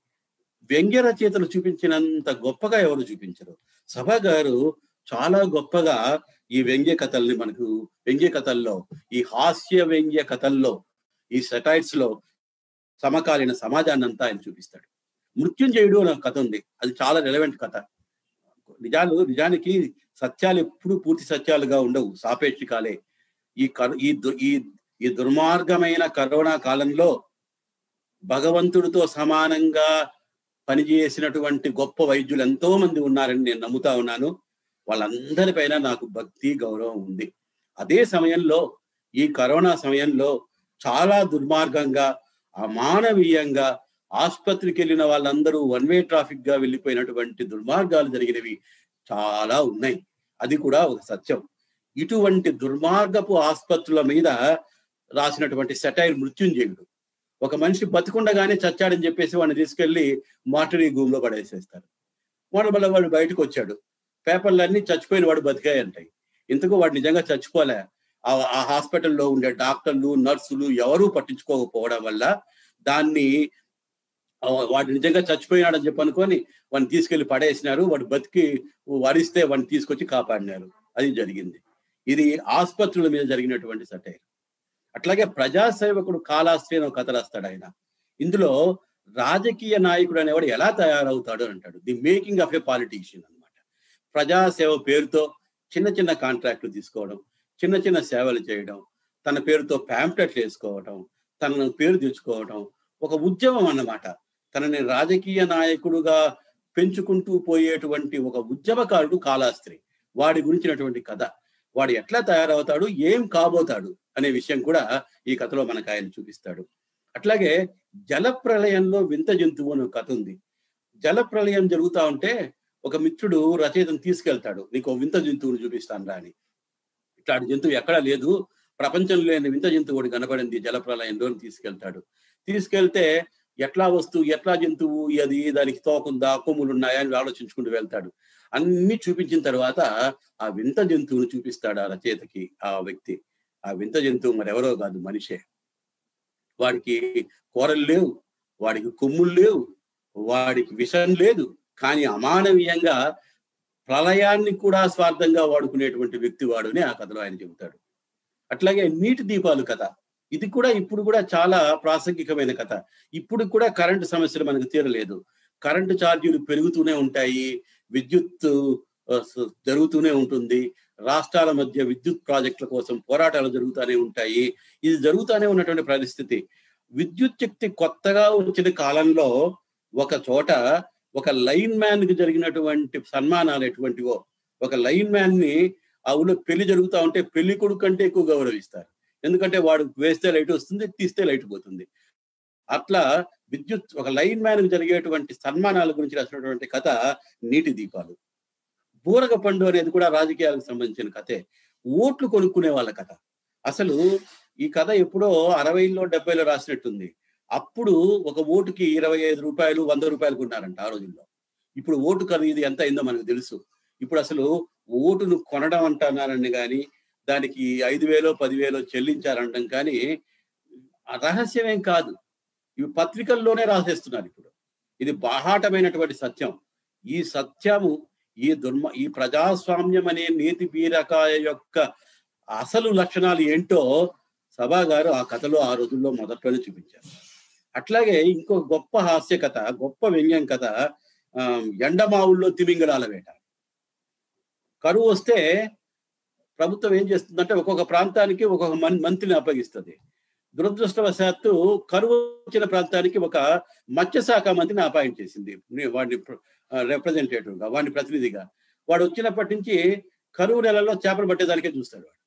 వ్యంగ్య రచయితలు చూపించినంత గొప్పగా ఎవరు చూపించరు? సభ గారు చాలా గొప్పగా ఈ వ్యంగ్య కథల్ని మనకు వ్యంగ్య కథల్లో ఈ హాస్య వ్యంగ్య కథల్లో ఈ సెటైట్స్లో సమకాలీన సమాజాన్ని అంతా ఆయన చూపిస్తాడు. మృత్యుంజయుడు అనే కథ ఉంది. అది చాలా రెలవెంట్ కథ. నిజాలు నిజానికి సత్యాలు ఎప్పుడు పూర్తి సత్యాలుగా ఉండవు సాపేక్షికాలే. ఈ ఈ ఈ ఈ దుర్మార్గమైన కరోనా కాలంలో భగవంతుడితో సమానంగా పనిచేసినటువంటి గొప్ప వైద్యులు ఎంతో మంది ఉన్నారని నేను నమ్ముతా ఉన్నాను. వాళ్ళందరిపైన నాకు భక్తి గౌరవం ఉంది. అదే సమయంలో ఈ కరోనా సమయంలో చాలా దుర్మార్గంగా అమానవీయంగా ఆసుపత్రికి వెళ్ళిన వాళ్ళందరూ వన్ వే ట్రాఫిక్గా వెళ్ళిపోయినటువంటి దుర్మార్గాలు జరిగినవి. చాలా ఉన్నాయి. అది కూడా ఒక సత్యం. ఇటువంటి దుర్మార్గపు ఆసుపత్రుల మీద రాసినటువంటి సెటైర్ మృత్యుంజయుడు. ఒక మనిషి బతికుండగానే చచ్చాడని చెప్పేసి వాడిని తీసుకెళ్ళి మాటరీ గూమ్లో పడేసేస్తారు. వాడు మళ్ళీ వాడు బయటకు వచ్చాడు పేపర్లన్నీ చచ్చిపోయిన వాడు బతికాయి అంటాయి ఇంతకు వాడు నిజంగా చచ్చిపోలే. ఆ హాస్పిటల్లో ఉండే డాక్టర్లు నర్సులు ఎవరూ పట్టించుకోకపోవడం వల్ల దాన్ని వాడు నిజంగా చచ్చిపోయినాడని చెప్పి అనుకొని వాడిని తీసుకెళ్ళి పడేసినారు. వాడు బతికి వరిస్తే వాడిని తీసుకొచ్చి కాపాడినారు. అది జరిగింది. ఇది ఆసుపత్రుల మీద జరిగినటువంటి సటైర్. అట్లాగే ప్రజాసేవకుడు కాలాస్త్రి అని కథ రాస్తాడు ఆయన. ఇందులో రాజకీయ నాయకుడు అనేవాడు ఎలా తయారవుతాడు అంటాడు. The making of a politician అనమాట ప్రజాసేవ పేరుతో చిన్న చిన్న కాంట్రాక్టులు తీసుకోవడం చిన్న చిన్న సేవలు చేయడం తన పేరుతో ప్యాంప్లెట్లు వేసుకోవడం తన పేరు తెచ్చుకోవటం ఒక ఉద్యమం అన్నమాట. తనని రాజకీయ నాయకుడుగా పెంచుకుంటూ పోయేటువంటి ఒక ఉద్యమకారుడు కాళాస్త్రి వాడి గురించినటువంటి కథ. వాడు ఎట్లా తయారవుతాడు? ఏం కాబోతాడు? అనే విషయం కూడా ఈ కథలో మనకు ఆయన చూపిస్తాడు. అట్లాగే జల ప్రళయంలో వింత జంతువు అనే కథ ఉంది. జల ప్రళయం జరుగుతా ఉంటే ఒక మిత్రుడు రచయితను తీసుకెళ్తాడు. నీకు వింత జంతువుని చూపిస్తాను రా అని. ఇట్లాంటి జంతువు ఎక్కడా లేదు. ప్రపంచంలో లేని వింత జంతువుడు కనబడింది జల ప్రళయంలో తీసుకెళ్తాడు. తీసుకెళ్తే ఎట్లా వస్తువు ఎట్లా జంతువు అది దానికి తోకుందా కొమ్ములు ఉన్నాయా అని ఆలోచించుకుంటూ వెళ్తాడు. అన్ని చూపించిన తర్వాత ఆ వింత జంతువుని చూపిస్తాడు ఆ రచయితకి ఆ వ్యక్తి. ఆ వింత జంతువు మరి ఎవరో కాదు మనిషే. వాడికి కూరలు లేవు వాడికి కొమ్ములు లేవు వాడికి విషం లేదు. కానీ అమానవీయంగా ప్రళయాన్ని కూడా స్వార్థంగా వాడుకునేటువంటి వ్యక్తి వాడుని ఆ కథలో ఆయన చెబుతాడు. అట్లాగే నీటి దీపాలు కథ ఇది కూడా ఇప్పుడు కూడా చాలా ప్రాసంగికమైన కథ. ఇప్పుడు కూడా కరెంటు సమస్యలు మనకు తీరలేదు. కరెంటు ఛార్జీలు పెరుగుతూనే ఉంటాయి. విద్యుత్ జరుగుతూనే ఉంటుంది. రాష్ట్రాల మధ్య విద్యుత్ ప్రాజెక్టుల కోసం పోరాటాలు జరుగుతూనే ఉంటాయి. ఇది జరుగుతూనే ఉన్నటువంటి పరిస్థితి. విద్యుత్ శక్తి కొత్తగా వచ్చిన కాలంలో ఒక చోట ఒక లైన్ మ్యాన్కి జరిగినటువంటి సన్మానాలు ఎటువంటివో ఒక లైన్ మ్యాన్ని ఆ ఊళ్ళో పెళ్ళి జరుగుతూ ఉంటే పెళ్ళి కొడుకు కంటే ఎక్కువ గౌరవిస్తారు. ఎందుకంటే వాడు వేస్తే లైట్ వస్తుంది తీస్తే లైట్ పోతుంది. అట్లా విద్యుత్ ఒక లైన్ మ్యాన్ జరిగేటువంటి సన్మానాల గురించి రాసినటువంటి కథ నీటి దీపాలు. బూరగ పండు అనేది కూడా రాజకీయాలకు సంబంధించిన కథే. ఓట్లు కొనుక్కునే వాళ్ళ కథ. అసలు ఈ కథ ఎప్పుడో అరవైలో డెబ్బైలో రాసినట్టుంది. అప్పుడు ఒక ఓటుకి ఇరవై ఐదు రూపాయలు వంద రూపాయలు కొన్నారంట ఆ రోజుల్లో. ఇప్పుడు ఓటు ఖరీదు ఎంత అయిందో మనకు తెలుసు. ఇప్పుడు అసలు ఓటును కొనడం అంటున్నారని కానీ దానికి ఐదు వేలో పదివేలో చెల్లించారంటాం కానీ రహస్యమేం కాదు. ఇవి పత్రికల్లోనే రాసేస్తున్నారు ఇప్పుడు. ఇది బాహాటమైనటువంటి సత్యం. ఈ సత్యము ఈ దుర్మ ఈ ప్రజాస్వామ్యం అనే నీతి పీరకాయ యొక్క అసలు లక్షణాలు ఏంటో సభా గారు ఆ కథలో ఆ రోజుల్లో మొదట్లోనే చూపించారు. అట్లాగే ఇంకో గొప్ప హాస్య కథ గొప్ప వ్యంగ్యం కథ ఎండమావుల్లో తిమింగళాల వేట. కరువు వస్తే ప్రభుత్వం ఏం చేస్తుందంటే ఒక్కొక్క ప్రాంతానికి ఒక్కొక్క మంత్రిని అప్పగిస్తుంది. దురదృష్టవశాత్తు కరువు వచ్చిన ప్రాంతానికి ఒక మత్స్యశాఖ మంత్రిని అపాయింట్ చేసింది. వాడిని రిప్రజెంటేటివ్గా వాడిని ప్రతినిధిగా. వాడు వచ్చినప్పటి నుంచి కరువు నెలలో చేపలు పట్టేదానికే చూస్తాడు వాడు.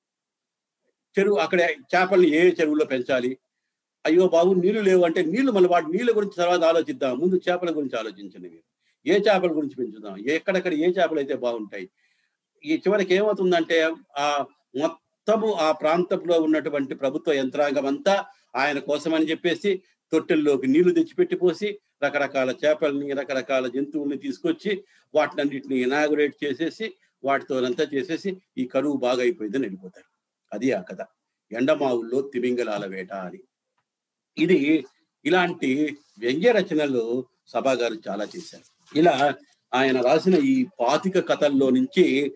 చెరువు అక్కడ చేపల్ని ఏ చెరువులో పెంచాలి? అయ్యో బాబు నీళ్ళు లేవు అంటే నీళ్ళు మళ్ళీ వాడి నీళ్ళ గురించి తర్వాత ఆలోచిద్దాం. ముందు చేపల గురించి ఆలోచించండి మీరు. ఏ చేపల గురించి పెంచుదాం? ఎక్కడెక్కడ ఏ చేపలు అయితే బాగుంటాయి? ఈ చివరికి ఏమవుతుందంటే ఆ మొత్తము ఆ ప్రాంతంలో ఉన్నటువంటి ప్రభుత్వ యంత్రాంగం అంతా ఆయన కోసమని చెప్పేసి తొట్టెల్లోకి నీళ్ళు తెచ్చిపెట్టి పోసి రకరకాల చేపల్ని రకరకాల జంతువుల్ని తీసుకొచ్చి వాటినన్నిటిని ఇనాగురేట్ చేసేసి వాటితోనంతా చేసేసి ఈ కరువు బాగా అయిపోయిందని వెళ్ళిపోతారు. అది ఆ కథ. ఎండమావుల్లో తిమింగలాల వేట అని. ఇది ఇలాంటి వ్యంగ్య రచనలు సభా గారు చాలా చేశారు. ఇలా ఆయన రాసిన ఈ పాతిక కథల్లో నుంచి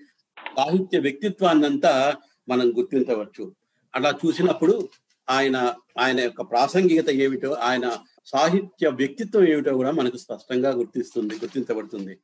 సాహిత్య వ్యక్తిత్వాన్నంతా మనం గుర్తించవచ్చు. అలా చూసినప్పుడు ఆయన ఆయన యొక్క ప్రాసంగికత ఏమిటో ఆయన సాహిత్య వ్యక్తిత్వం ఏమిటో కూడా మనకు స్పష్టంగా గుర్తిస్తుంది గుర్తించబడుతుంది.